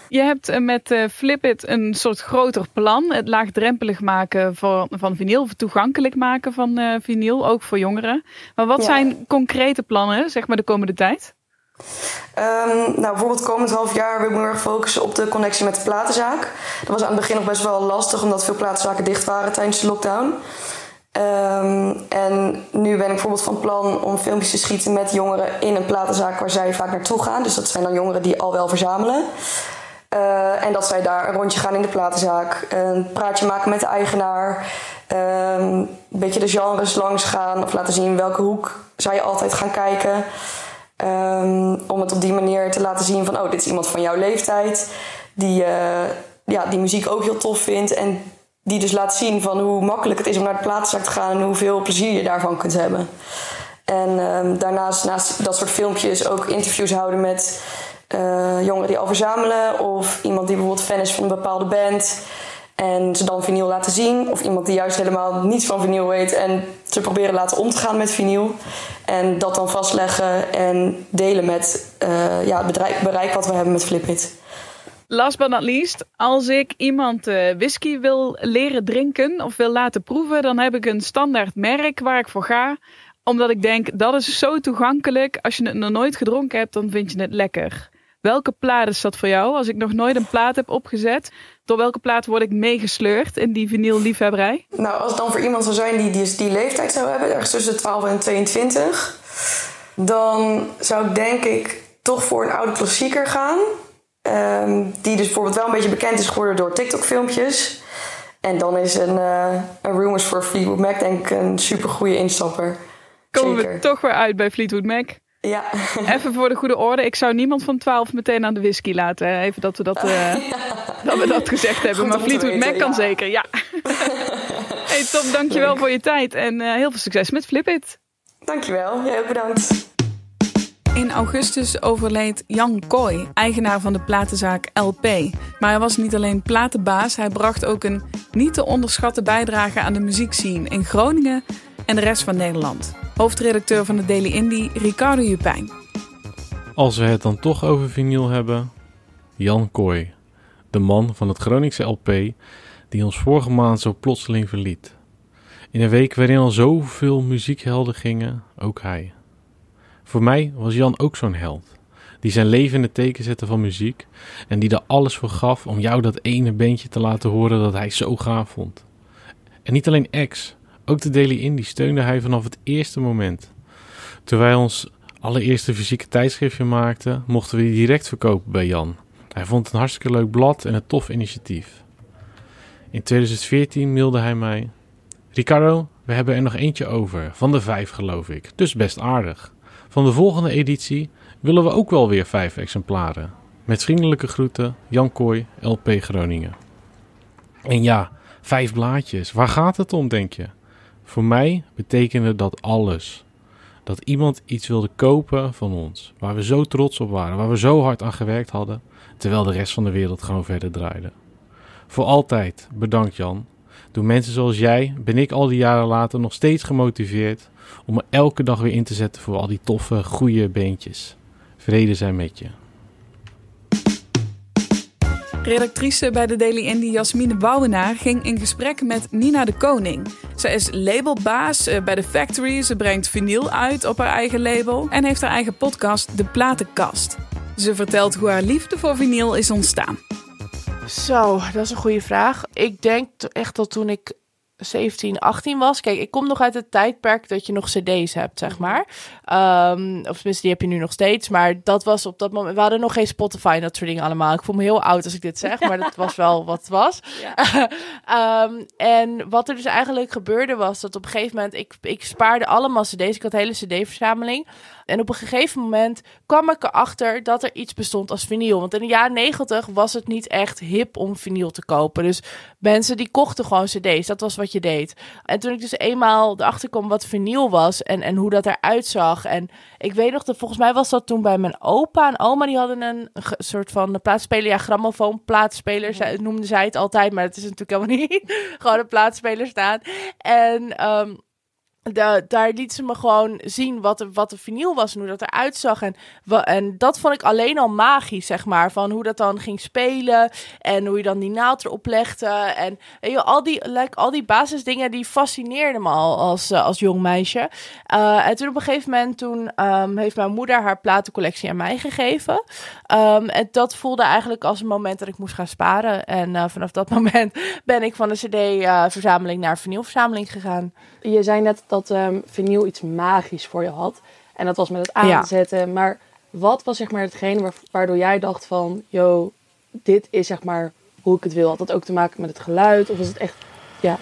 Je hebt eh, met uh, Flipit een soort groter plan. Het laagdrempelig maken van, van vinyl, of toegankelijk maken van uh, vinyl, ook voor jongeren. Maar wat ja. zijn concrete plannen, zeg maar, de komende tijd? Um, nou, bijvoorbeeld komend half jaar wil ik me erg focussen op de connectie met de platenzaak. Dat was aan het begin nog best wel lastig, omdat veel platenzaken dicht waren tijdens de lockdown. Um, en nu ben ik bijvoorbeeld van plan om filmpjes te schieten met jongeren in een platenzaak waar zij vaak naartoe gaan. Dus dat zijn dan jongeren die al wel verzamelen. Uh, en dat zij daar een rondje gaan in de platenzaak, een praatje maken met de eigenaar, um, een beetje de genres langs gaan of laten zien welke hoek zij altijd gaan kijken. Um, om het op die manier te laten zien van, oh, dit is iemand van jouw leeftijd. Die, uh, ja, die muziek ook heel tof vindt. En die dus laat zien van hoe makkelijk het is om naar de plaatszaak te gaan. En hoeveel plezier je daarvan kunt hebben. En um, daarnaast, naast dat soort filmpjes, ook interviews houden met uh, jongeren die al verzamelen. Of iemand die bijvoorbeeld fan is van een bepaalde band. En ze dan vinyl laten zien. Of iemand die juist helemaal niets van vinyl weet. En ze proberen laten om te gaan met vinyl. En dat dan vastleggen en delen met uh, ja, het bereik, wat we hebben met Flipit. Last but not least, als ik iemand uh, whisky wil leren drinken of wil laten proeven, dan heb ik een standaard merk waar ik voor ga. Omdat ik denk, dat is zo toegankelijk. Als je het nog nooit gedronken hebt, dan vind je het lekker. Welke plaat is dat voor jou? Als ik nog nooit een plaat heb opgezet, door welke plaat word ik meegesleurd in die vinyl-liefhebberij? Nou, als het dan voor iemand zou zijn die, die die leeftijd zou hebben, ergens tussen de 12 en 22, dan zou ik denk ik toch voor een oude klassieker gaan. Um, die dus bijvoorbeeld wel een beetje bekend is geworden door TikTok-filmpjes. En dan is een, uh, een Rumors for Fleetwood Mac denk ik een super goede instapper. Komen we toch weer uit bij Fleetwood Mac? Ja. Even voor de goede orde. Ik zou niemand van 12 meteen aan de whisky laten. Even dat we dat, *laughs* uh, dat, we dat gezegd hebben. maar Fleetwood Mac kan zeker, ja. *laughs* hey Tom, dankjewel Leuk. voor je tijd. En uh, heel veel succes met Flip It. Dankjewel. Jij ook bedankt. In augustus overleed Jan Kooi, eigenaar van de platenzaak LP. Maar hij was niet alleen platenbaas, hij bracht ook een niet te onderschatten bijdrage aan de muziekscene in Groningen en de rest van Nederland. Hoofdredacteur van de Daily Indie, Ricardo Jupijn. Als we het dan toch over vinyl hebben, Jan Kooi, de man van het Groningse LP die ons vorige maand zo plotseling verliet. In een week waarin al zoveel muziekhelden gingen, ook hij. Voor mij was Jan ook zo'n held. Die zijn leven in het teken zette van muziek. En die er alles voor gaf om jou dat ene beentje te laten horen dat hij zo gaaf vond. En niet alleen ex, ook de Daily Indie steunde hij vanaf het eerste moment. Toen wij ons allereerste fysieke tijdschriftje maakten, mochten we die direct verkopen bij Jan. Hij vond het een hartstikke leuk blad en een tof initiatief. In 2014 mailde hij mij: Ricardo, we hebben er nog eentje over, van de vijf geloof ik, dus best aardig. Van de volgende editie willen we ook wel weer vijf exemplaren. Met vriendelijke groeten, Jan Kooi, LP Groningen. En ja, vijf blaadjes. Waar gaat het om, denk je? Voor mij betekende dat alles. Dat iemand iets wilde kopen van ons, waar we zo trots op waren, waar we zo hard aan gewerkt hadden, terwijl de rest van de wereld gewoon verder draaide. Voor altijd bedankt Jan. Door mensen zoals jij ben ik al die jaren later nog steeds gemotiveerd om me elke dag weer in te zetten voor al die toffe, goede beentjes. Vrede zijn met je. Redactrice bij de Daily Indie Jasmine Bouwenaar ging in gesprek met Nina de Koning. Zij is labelbaas eh, bij The Factory. Ze brengt vinyl uit op haar eigen label en heeft haar eigen podcast De Platenkast. Ze vertelt hoe haar liefde voor vinyl is ontstaan. Zo, dat is een goede vraag. Ik denk echt dat toen ik 17, 18 was. Kijk, ik kom nog uit het tijdperk dat je nog CD's hebt, zeg maar. Um, of tenminste, die heb je nu nog steeds. Maar dat was op dat moment. We hadden nog geen Spotify en dat soort dingen allemaal. Ik voel me heel oud als ik dit zeg, *laughs* maar dat was wel wat het was. um, *laughs* en wat er dus eigenlijk gebeurde was dat op een gegeven moment. Ik, ik spaarde allemaal CD's. Ik had een hele CD-verzameling. En op een gegeven moment kwam ik erachter dat er iets bestond als vinyl. Want in de jaren negentig was het niet echt hip om vinyl te kopen. Dus mensen die kochten gewoon cd's. Dat was wat je deed. En toen ik dus eenmaal erachter kwam wat vinyl was en, en hoe dat eruit zag. En ik weet nog, dat volgens mij was dat toen bij mijn opa en oma. Die hadden een, soort van plaatspeler. Ja, grammofoon plaatspeler zij, noemden zij het altijd. Maar dat is natuurlijk helemaal *laughs* niet. gewoon een plaatspeler staan. En... Um, de, daar liet ze me gewoon zien wat, wat de vinyl was en hoe dat eruit zag. En, en dat vond ik alleen al magisch, zeg maar. Van hoe dat dan ging spelen en hoe je dan die naald erop legde. En weet al, die, like, al die basisdingen die fascineerden me al als, uh, als jong meisje. Uh, en toen op een gegeven moment toen, um, heeft mijn moeder haar platencollectie aan mij gegeven. Um, en dat voelde eigenlijk als een moment dat ik moest gaan sparen. En uh, vanaf dat *laughs* moment ben ik van de cd-verzameling naar vinylverzameling gegaan. Je zei net dat um, vinyl iets magisch voor je had. En dat was met het aanzetten. Maar wat was zeg maar hetgene waardoor jij dacht van... Yo, dit is zeg maar hoe ik het wil. Had dat ook te maken met het geluid? Of was het echt... Ja.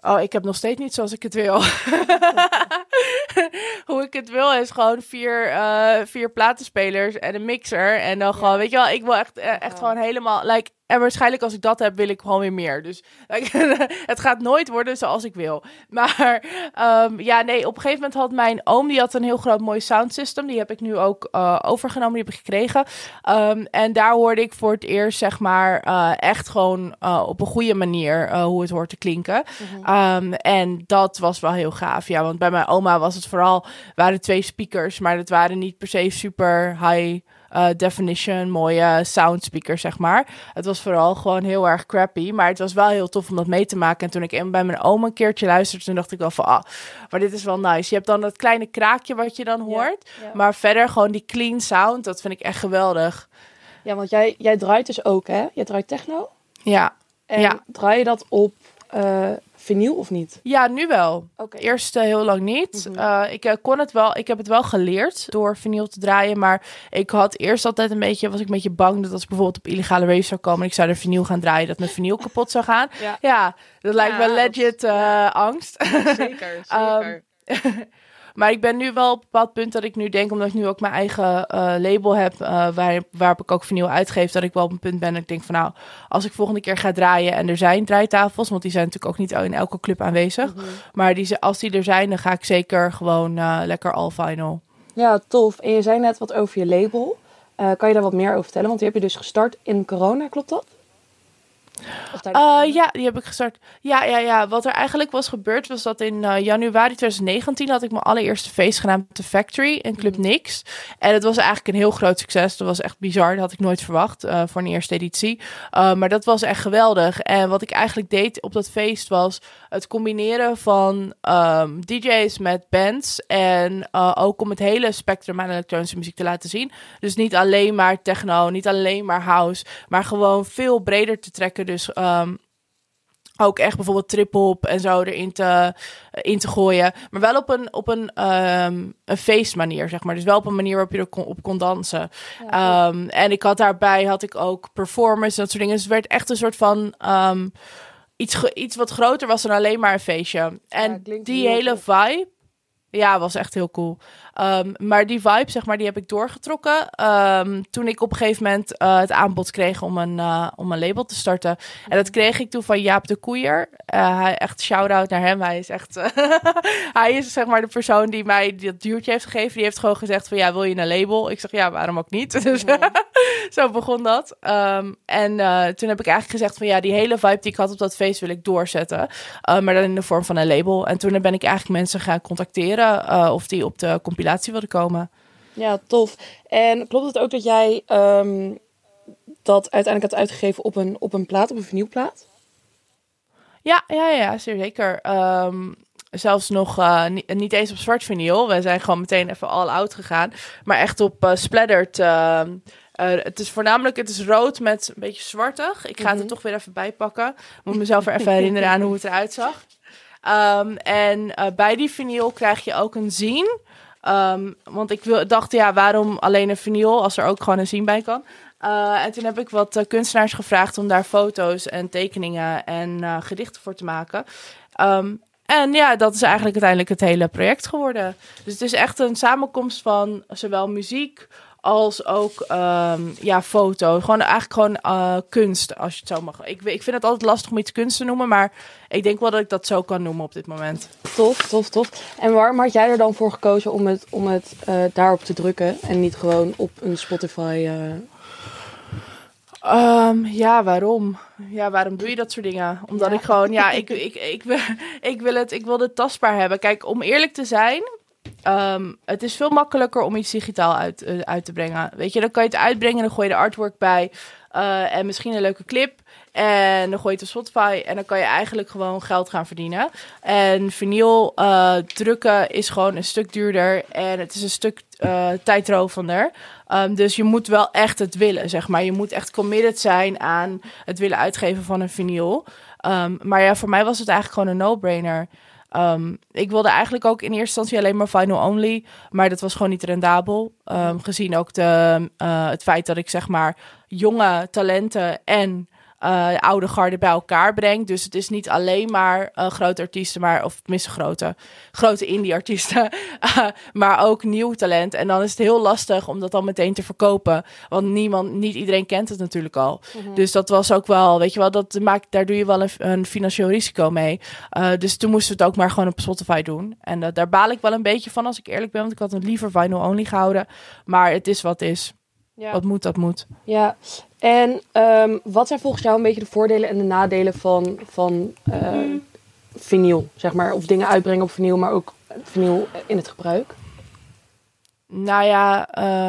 Oh, ik heb nog steeds niet zoals ik het wil. *laughs* Hoe ik het wil is gewoon vier, uh, vier platenspelers en een mixer. En dan gewoon, weet je wel, ik wil echt, eh, echt gewoon helemaal... Like, En waarschijnlijk als ik dat heb, wil ik gewoon weer meer. Dus *laughs* het gaat nooit worden zoals ik wil. Maar um, ja, nee, op een gegeven moment had mijn oom, die had een heel groot mooi sound system. Die heb ik nu ook uh, overgenomen, die heb ik gekregen. Um, en daar hoorde ik voor het eerst, zeg maar, uh, echt gewoon uh, op een goede manier hoe het hoort te klinken. Mm -hmm. um, en dat was wel heel gaaf, ja. Want bij mijn oma was het vooral, waren twee speakers, maar dat waren niet per se super high uh, definition, mooie sound speaker, zeg maar. Het was vooral gewoon heel erg crappy, maar het was wel heel tof om dat mee te maken. En toen ik bij mijn oom een keertje luisterde, toen dacht ik wel van, ah, maar dit is wel nice. Je hebt dan dat kleine kraakje wat je dan hoort, ja, ja. maar verder gewoon die clean sound, dat vind ik echt geweldig. Ja, want jij, jij draait dus ook, hè? Jij draait techno? Ja. En ja. draai je dat op uh, vinyl of niet? Ja, nu wel. Okay. Eerst uh, heel lang niet. Mm -hmm. uh, ik uh, kon het wel. Ik heb het wel geleerd door vinyl te draaien, maar ik had eerst altijd een beetje was ik een beetje bang dat als ik bijvoorbeeld op illegale raves zou komen, ik zou er vinyl gaan draaien, dat mijn vinyl kapot zou gaan. Ja, ja dat lijkt ja, me legit dat, ja. angst. Zeker, *laughs* zeker. um, *laughs* Maar ik ben nu wel op een bepaald punt dat ik nu denk, omdat ik nu ook mijn eigen uh, label heb, uh, waar, waarop ik ook vinyl uitgeef, dat ik wel op een punt ben dat ik denk van nou, als ik volgende keer ga draaien en er zijn draaitafels, want die zijn natuurlijk ook niet in elke club aanwezig, mm -hmm. maar die, als die er zijn, dan ga ik zeker gewoon uh, lekker all vinyl. Ja, tof. En je zei net wat over je label. kan je daar wat meer over vertellen? Want die heb je dus gestart in corona, klopt dat? Uh, ja, die heb ik gestart. Ja, ja, ja. Wat er eigenlijk was gebeurd, was dat in uh, januari 2019 had ik mijn allereerste feest gedaan op de Factory in Club mm. Nix. En het was eigenlijk een heel groot succes. Dat was echt bizar. Dat had ik nooit verwacht uh, voor een eerste editie. maar dat was echt geweldig. En wat ik eigenlijk deed op dat feest was het combineren van um, DJ's met bands. En ook om het hele spectrum aan elektronische muziek te laten zien. Dus niet alleen maar techno, niet alleen maar house, maar gewoon veel breder te trekken. Dus um, ook echt bijvoorbeeld trip-hop en zo erin te, in te gooien. Maar wel op een, op een, um, een feestmanier, zeg maar. Dus wel op een manier waarop je er kon, op kon dansen. Ja, um, en ik had daarbij had ik ook performance, dat soort dingen. Dus het werd echt een soort van... Um, iets, iets wat groter was dan alleen maar een feestje. En ja, die hele vibe... Ja, was echt heel cool. Um, maar die vibe, zeg maar, die heb ik doorgetrokken. Um, toen ik op een gegeven moment uh, het aanbod kreeg om een, uh, om een label te starten. En dat kreeg ik toen van Jaap de Koeier. Uh, hij, echt shout-out naar hem. Hij is echt... *laughs* hij is zeg maar de persoon die mij dat duurtje heeft gegeven. Die heeft gewoon gezegd van, ja, wil je een label? Ik zeg, ja, waarom ook niet? *laughs* Dus *laughs* zo begon dat. Um, en toen heb ik eigenlijk gezegd van, ja, die hele vibe die ik had op dat feest wil ik doorzetten. maar dan in de vorm van een label. En toen ben ik eigenlijk mensen gaan contacteren of die op de compilatie wilde komen. Ja, tof. En klopt het ook dat jij um, dat uiteindelijk had uitgegeven op een, op een plaat, op een vinylplaat? Ja, ja, ja, zeker. Um, zelfs nog uh, niet, niet, eens op zwart vinyl. We zijn gewoon meteen even all out gegaan. Maar echt op uh, splattered. Uh, het is voornamelijk, het is rood met een beetje zwartig. Ik ga mm -hmm. het er mhm. toch weer even bij pakken. Moet mezelf er even herinneren aan hoe het eruit zag. Um, en bij die vinyl krijg je ook een zien. Um, want ik dacht, ja, waarom alleen een vinyl als er ook gewoon een zien bij kan? Uh, en toen heb ik wat uh, kunstenaars gevraagd om daar foto's en tekeningen en uh, gedichten voor te maken. Um, en ja, dat is eigenlijk uiteindelijk het hele project geworden. Dus het is echt een samenkomst van zowel muziek als ook um, ja, foto. Gewoon eigenlijk gewoon uh, kunst, als je het zo mag. Ik, ik vind het altijd lastig om iets kunst te noemen, maar ik denk wel dat ik dat zo kan noemen op dit moment. Tof, tof, tof. En waarom had jij er dan voor gekozen om het, om het uh, daarop te drukken en niet gewoon op een Spotify? Uh... Um, ja, waarom? Ja, waarom doe je dat soort dingen? Omdat ja. ik gewoon, ja, ik, *laughs* ik, ik, ik, ik, wil het, ik wil het tastbaar hebben. Kijk, om eerlijk te zijn, Um, het is veel makkelijker om iets digitaal uit, uh, uit te brengen. Weet je, dan kan je het uitbrengen, dan gooi je de artwork bij. Uh, en misschien een leuke clip. En dan gooi je het op Spotify. En dan kan je eigenlijk gewoon geld gaan verdienen. En vinyl uh, drukken is gewoon een stuk duurder. En het is een stuk tijdrovender. Um, dus je moet wel echt het willen, zeg maar. Je moet echt committed zijn aan het willen uitgeven van een vinyl. Um, maar ja, voor mij was het eigenlijk gewoon een no-brainer. Um, ik wilde eigenlijk ook in eerste instantie alleen maar final only, maar dat was gewoon niet rendabel. Um, gezien ook de, uh, het feit dat ik zeg maar jonge talenten en uh, oude garde bij elkaar brengt. Dus het is niet alleen maar uh, grote artiesten, maar of tenminste grote, grote indie-artiesten, *laughs* maar ook nieuw talent. En dan is het heel lastig om dat dan meteen te verkopen, want niemand, niet iedereen kent het natuurlijk al. Mhm. Dus dat was ook wel, weet je wel, dat maakt, daar doe je wel een, een financieel risico mee. Dus toen moesten we het ook maar gewoon op Spotify doen. En daar baal ik wel een beetje van, als ik eerlijk ben, want ik had het liever vinyl only gehouden. Maar het is wat is. Ja. Wat moet, dat moet. Ja, en um, wat zijn volgens jou een beetje de voordelen en de nadelen van, van uh, vinyl, zeg maar? Of dingen uitbrengen op vinyl, maar ook vinyl in het gebruik? Nou ja,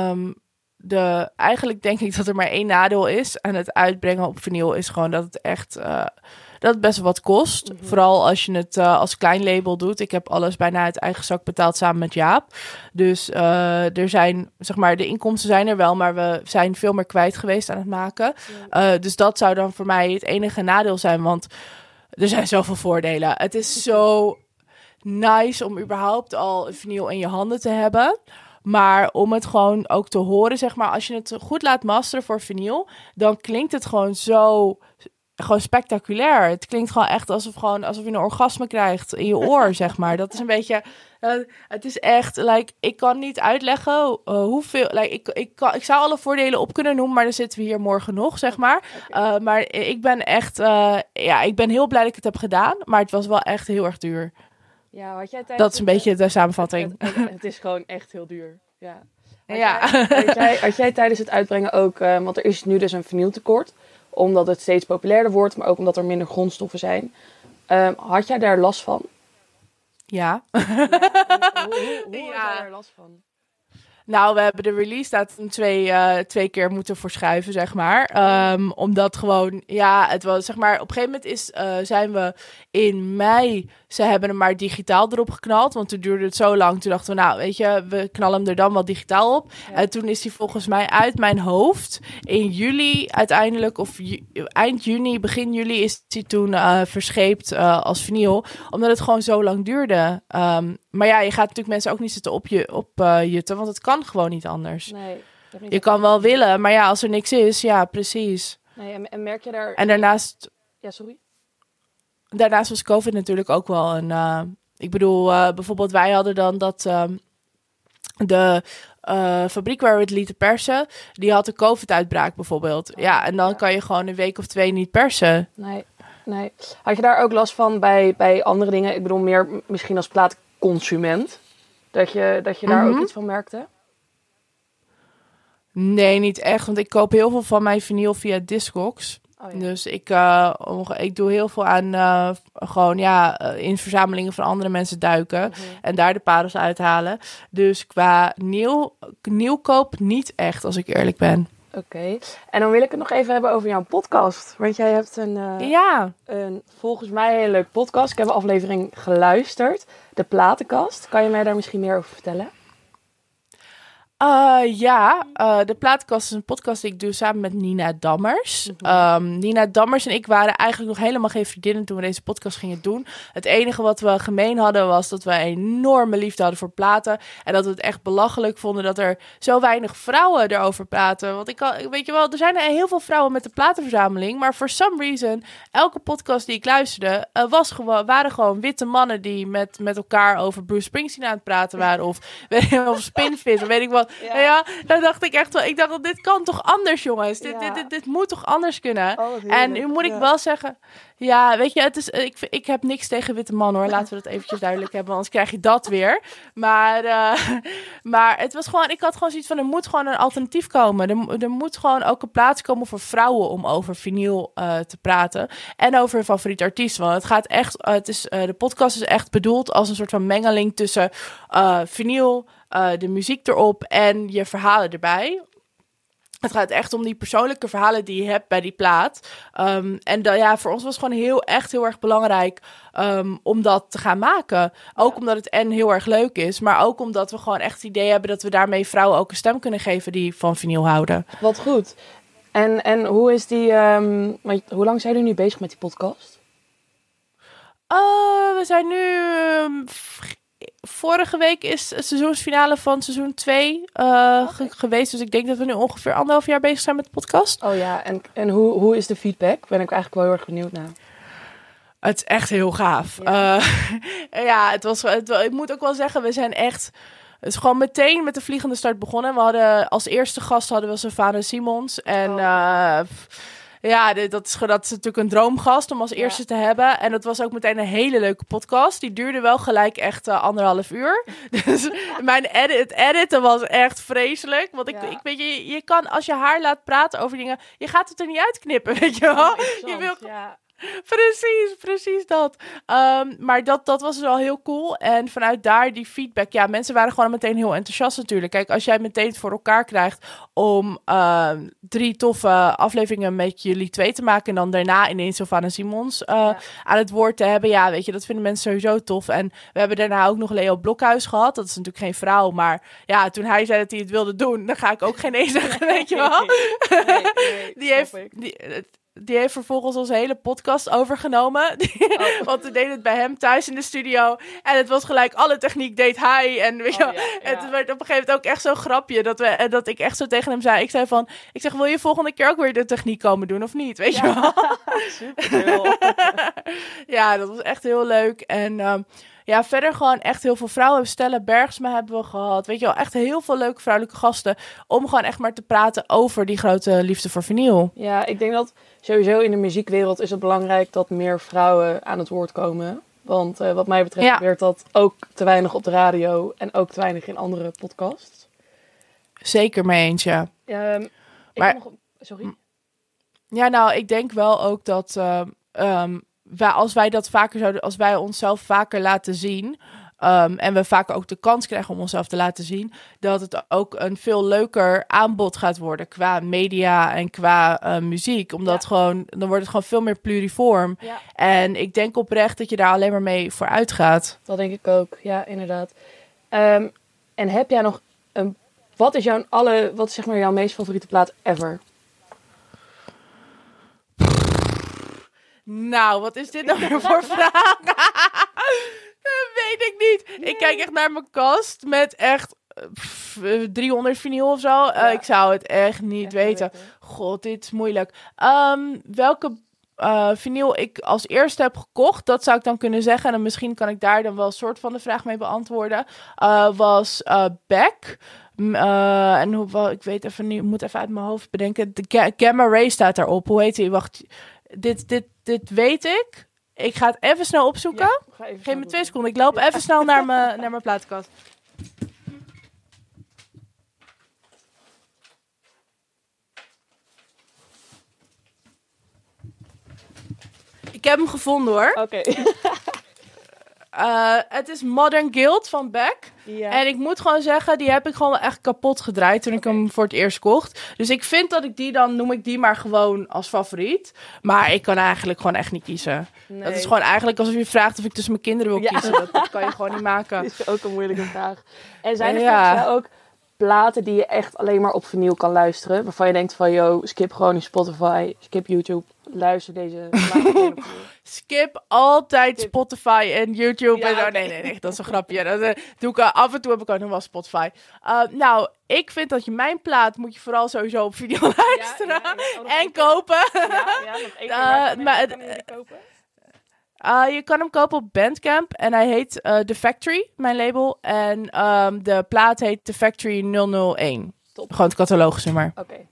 um, de, eigenlijk denk ik dat er maar één nadeel is aan het uitbrengen op vinyl. Is gewoon dat het echt... Uh, dat het best wel wat kost. Mhm. Vooral als je het uh, als klein label doet. Ik heb alles bijna uit eigen zak betaald samen met Jaap. Dus uh, er zijn, zeg maar, de inkomsten zijn er wel, maar we zijn veel meer kwijt geweest aan het maken. Uh, dus dat zou dan voor mij het enige nadeel zijn, want er zijn zoveel voordelen. Het is zo nice om überhaupt al een vinyl in je handen te hebben. Maar om het gewoon ook te horen, zeg maar, als je het goed laat masteren voor vinyl, dan klinkt het gewoon zo gewoon spectaculair. Het klinkt gewoon echt alsof, gewoon, alsof je een orgasme krijgt in je oor, *laughs* zeg maar. Dat is een beetje... Uh, het is echt, like, ik kan niet uitleggen uh, hoeveel... Like, ik, ik, kan, ik zou alle voordelen op kunnen noemen, maar dan zitten we hier morgen nog, zeg maar. Uh, maar ik ben echt... ja, ik ben heel blij dat ik het heb gedaan, maar het was wel echt heel erg duur. Ja, wat jij Dat is een beetje de samenvatting. Het, het, het, is gewoon echt heel duur, ja. Had ja. Jij, had, jij, had jij tijdens het uitbrengen ook... want er is nu dus een vernieuwtekort omdat het steeds populairder wordt, maar ook omdat er minder grondstoffen zijn. Um, had jij daar last van? Ja. ja hoe, hoe, hoe *laughs* ja. had jij last van? Nou, we hebben de release datum twee, uh, twee keer moeten verschuiven, zeg maar. Um, omdat gewoon, ja, het was, zeg maar, op een gegeven moment is, uh, zijn we in mei, ze hebben hem maar digitaal erop geknald. Want toen duurde het zo lang. Toen dachten we, nou, weet je, we knallen hem er dan wel digitaal op. En toen is hij volgens mij uit mijn hoofd in juli uiteindelijk, of ju eind juni, begin juli, is hij toen uh, verscheept als vinyl. Omdat het gewoon zo lang duurde. Um, maar ja, je gaat natuurlijk mensen ook niet zitten op je op jutten, want het kan gewoon niet anders. Nee, je kan wel willen, maar ja, als er niks is, ja, precies. Nee, en, merk je daar. En daarnaast. Ja, sorry. Daarnaast was COVID natuurlijk ook wel een. Uh, ik bedoel, uh, bijvoorbeeld, wij hadden dan dat. Uh, de uh, fabriek waar we het lieten persen, die had een COVID-uitbraak bijvoorbeeld. Oh, ja, en dan ja. kan je gewoon een week of twee niet persen. Nee, nee. Had je daar ook last van bij, bij andere dingen? Ik bedoel, meer misschien als plaat consument? Dat je, dat je daar ook mhm. iets van merkte? Nee, niet echt. Want ik koop heel veel van mijn vinyl via Discogs. Oh, ja. Dus ik, uh, ik doe heel veel aan uh, gewoon ja, uh, in verzamelingen van andere mensen duiken. Mm -hmm. En daar de parels uithalen. Dus qua nieuw, nieuwkoop niet echt, als ik eerlijk ben. Oké, okay. en dan wil ik het nog even hebben over jouw podcast. Want jij hebt een, uh, ja. een volgens mij een hele leuke podcast. Ik heb een aflevering geluisterd, de Platenkast. Kan je mij daar misschien meer over vertellen? Uh, ja, uh, de Plaatkast is een podcast die ik doe samen met Nina Dammers. Mm -hmm. um, Nina Dammers en ik waren eigenlijk nog helemaal geen vriendinnen toen we deze podcast gingen doen. Het enige wat we gemeen hadden was dat we een enorme liefde hadden voor platen. En dat we het echt belachelijk vonden dat er zo weinig vrouwen erover praten. Want ik kan, weet je wel, er zijn er heel veel vrouwen met de platenverzameling. Maar for some reason, elke podcast die ik luisterde, uh, was gewoon, waren gewoon witte mannen die met, met elkaar over Bruce Springsteen aan het praten waren. Of, *laughs* of Spinfit, of weet ik wat. Ja. ja, dan dacht ik echt wel, ik dacht, dit kan toch anders, jongens? Dit, ja. dit, dit, dit, moet toch anders kunnen? Oh, en nu moet ik wel zeggen, ja, weet je, het is, ik, ik heb niks tegen witte mannen hoor. Laten we dat eventjes duidelijk hebben, anders krijg je dat weer. Maar, uh, *laughs* maar het was gewoon, ik had gewoon zoiets van, er moet gewoon een alternatief komen. Er, er moet gewoon ook een plaats komen voor vrouwen om over vinyl uh, te praten. En over hun favoriete artiest. Want het gaat echt, uh, het is, de podcast is echt bedoeld als een soort van mengeling tussen vinyl, uh, de muziek erop en je verhalen erbij. Het gaat echt om die persoonlijke verhalen die je hebt bij die plaat. Um, en da, ja, voor ons was het gewoon heel, echt heel erg belangrijk um, om dat te gaan maken. Ook omdat het en heel erg leuk is, maar ook omdat we gewoon echt het idee hebben dat we daarmee vrouwen ook een stem kunnen geven die van vinyl houden. Wat goed. En, en hoe is die, um, hoe lang zijn jullie nu bezig met die podcast? Uh, we zijn nu vorige week is het seizoensfinale van seizoen 2 uh, geweest. Dus ik denk dat we nu ongeveer anderhalf jaar bezig zijn met de podcast. Oh ja, en, en hoe, hoe is de feedback? Ben ik eigenlijk wel heel erg benieuwd naar. Het is echt heel gaaf. Ja, uh, *laughs* ja het was, het, ik moet ook wel zeggen, we zijn echt... Het is gewoon meteen met de vliegende start begonnen. We hadden als eerste gast hadden we Savannah Simons. En... Oh. Uh, ja, dat is, dat is natuurlijk een droomgast om als eerste te hebben. En dat was ook meteen een hele leuke podcast. Die duurde wel gelijk echt uh, anderhalf uur. *laughs* dus mijn edit, het editen was echt vreselijk. Want ik, ik weet je, je kan als je haar laat praten over dingen, je gaat het er niet uitknippen, *laughs* weet je wel. je wil, ja. *laughs* Precies, precies dat. Um, maar dat, dat was dus wel heel cool. En vanuit daar die feedback. Ja, mensen waren gewoon meteen heel enthousiast natuurlijk. Kijk, als jij meteen het voor elkaar krijgt om uh, drie toffe afleveringen met jullie twee te maken. En dan daarna ineens Sylvana Simons uh, ja. aan het woord te hebben. Ja, weet je, dat vinden mensen sowieso tof. En we hebben daarna ook nog Leo Blokhuis gehad. Dat is natuurlijk geen vrouw. Maar ja, toen hij zei dat hij het wilde doen, dan ga ik ook geen nee zeggen, *laughs* weet je wel. *laughs* Nee, nee, die heeft, die, die heeft vervolgens onze hele podcast overgenomen. *laughs* Oh. Want we deden het bij hem thuis in de studio. En het was gelijk, alle techniek deed hij. En weet je oh, het werd op een gegeven moment ook echt zo'n grapje. Dat, we, dat ik echt zo tegen hem zei. Ik zei van, ik zeg, wil je volgende keer ook weer de techniek komen doen of niet? Weet je wel? *laughs* Super *laughs* ja, dat was echt heel leuk. En... Um, ja, verder gewoon echt heel veel vrouwen. Stella Bergsma hebben we gehad. Weet je wel, echt heel veel leuke vrouwelijke gasten. Om gewoon echt maar te praten over die grote liefde voor vinyl. Ja, ik denk dat sowieso in de muziekwereld is het belangrijk dat meer vrouwen aan het woord komen. Want uh, wat mij betreft ja. gebeurt dat ook te weinig op de radio en ook te weinig in andere podcasts. Zeker mee eens, ja. Um, maar, nog, sorry? Ja, nou, ik denk wel ook dat um, wij, als wij dat vaker zouden, als wij onszelf vaker laten zien. Um, en we vaak ook de kans krijgen om onszelf te laten zien, dat het ook een veel leuker aanbod gaat worden qua media en qua uh, muziek. Omdat gewoon, dan wordt het gewoon veel meer pluriform. Ja. En ik denk oprecht dat je daar alleen maar mee vooruit gaat. Dat denk ik ook, ja, inderdaad. Um, en heb jij nog een. Wat is jouw alle, wat is zeg maar jouw meest favoriete plaat ever? Nou, wat is dit nou weer voor vraag? *laughs* dat weet ik niet. Ik kijk echt naar mijn kast met echt pff, 300 vinyl of zo. Ja. Uh, ik zou het echt niet echt weten. weten. God, dit is moeilijk. Um, welke uh, vinyl ik als eerste heb gekocht, dat zou ik dan kunnen zeggen. En misschien kan ik daar dan wel een soort van de vraag mee beantwoorden. Uh, was Beck. Uh, en hoe, ik weet even niet, moet even uit mijn hoofd bedenken. De Gamma Ray staat daarop. Hoe heet die? Wacht, dit, dit, dit weet ik. Ik ga het even snel opzoeken. Ja, Geef me twee seconden. Ik loop even snel naar mijn, naar mijn plaatkast. Ik heb hem gevonden hoor. Oké. *laughs* Uh, het is Modern Guild van Beck. Ja. En ik moet gewoon zeggen, die heb ik gewoon echt kapot gedraaid toen ik hem voor het eerst kocht. Dus ik vind dat ik die dan, noem ik die maar gewoon als favoriet. Maar ik kan eigenlijk gewoon echt niet kiezen. Nee. Dat is gewoon eigenlijk alsof je vraagt of ik tussen mijn kinderen wil kiezen. Dat, dat, kan je gewoon niet maken. *laughs* Dat is ook een moeilijke vraag. En zijn er ja. ook platen die je echt alleen maar op vinyl kan luisteren? Waarvan je denkt van, yo, skip gewoon in Spotify, skip YouTube luister deze *laughs* Skip altijd Spotify en YouTube. en zo. Nee, nee, nee, dat is een grapje. Dat uh, doe ik uh, af en toe heb ik ook nog wel Spotify. Uh, nou, ik vind dat je mijn plaat moet je vooral sowieso op video *laughs* luisteren en kopen. Ja, keer. maar, kopen? Uh, je kan hem kopen op Bandcamp en hij heet The Factory, mijn label. En um, de plaat heet The Factory 001. Top. Gewoon het cataloognummer. Oké, okay.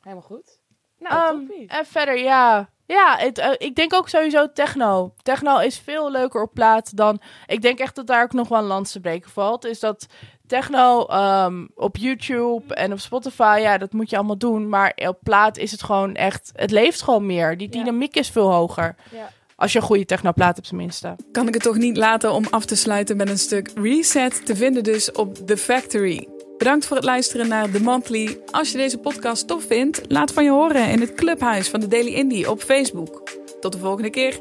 helemaal goed. Nou, um, en verder, ja. Ja, het, uh, ik denk ook sowieso techno. Techno is veel leuker op plaat dan... Ik denk echt dat daar ook nog wel een lans te breken valt. Is dat techno um, op YouTube en op Spotify, ja, dat moet je allemaal doen. Maar op plaat is het gewoon echt... Het leeft gewoon meer. Die dynamiek is veel hoger. Ja. Als je een goede technoplaat hebt tenminste. Kan ik het toch niet laten om af te sluiten met een stuk reset te vinden dus op The Factory. Bedankt voor het luisteren naar The Monthly. Als je deze podcast tof vindt, laat van je horen in het clubhuis van de Daily Indie op Facebook. Tot de volgende keer.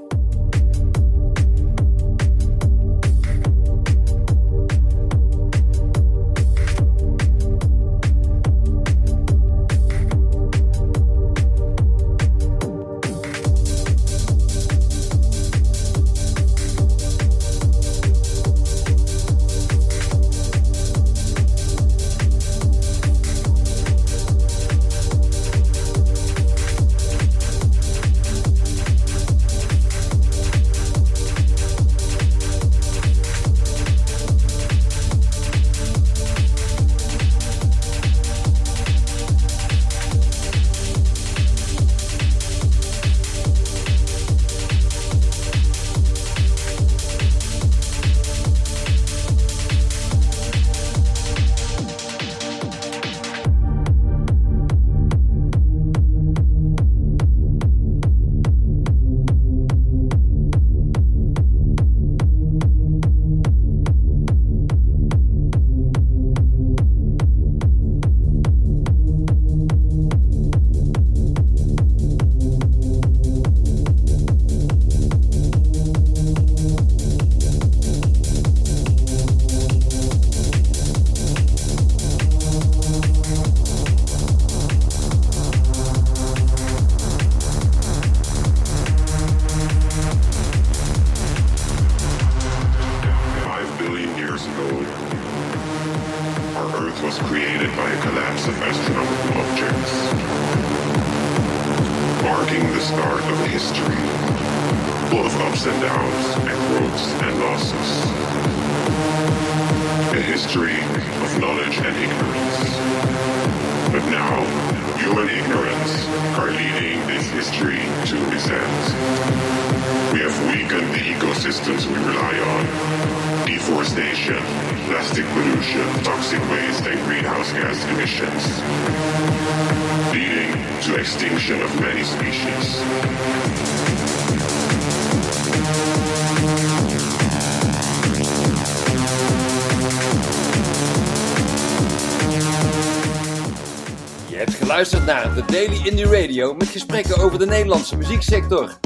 Daily Indie Radio met gesprekken over de Nederlandse muzieksector.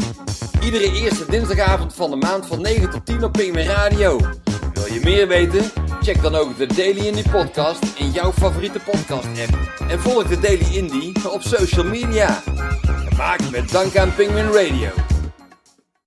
Iedere eerste dinsdagavond van de maand van 9 tot 10 op Pingwin Radio. Wil je meer weten? Check dan ook de Daily Indie podcast in jouw favoriete podcast app. En volg de Daily Indie op social media. Gemaakt met dank aan Penguin Radio.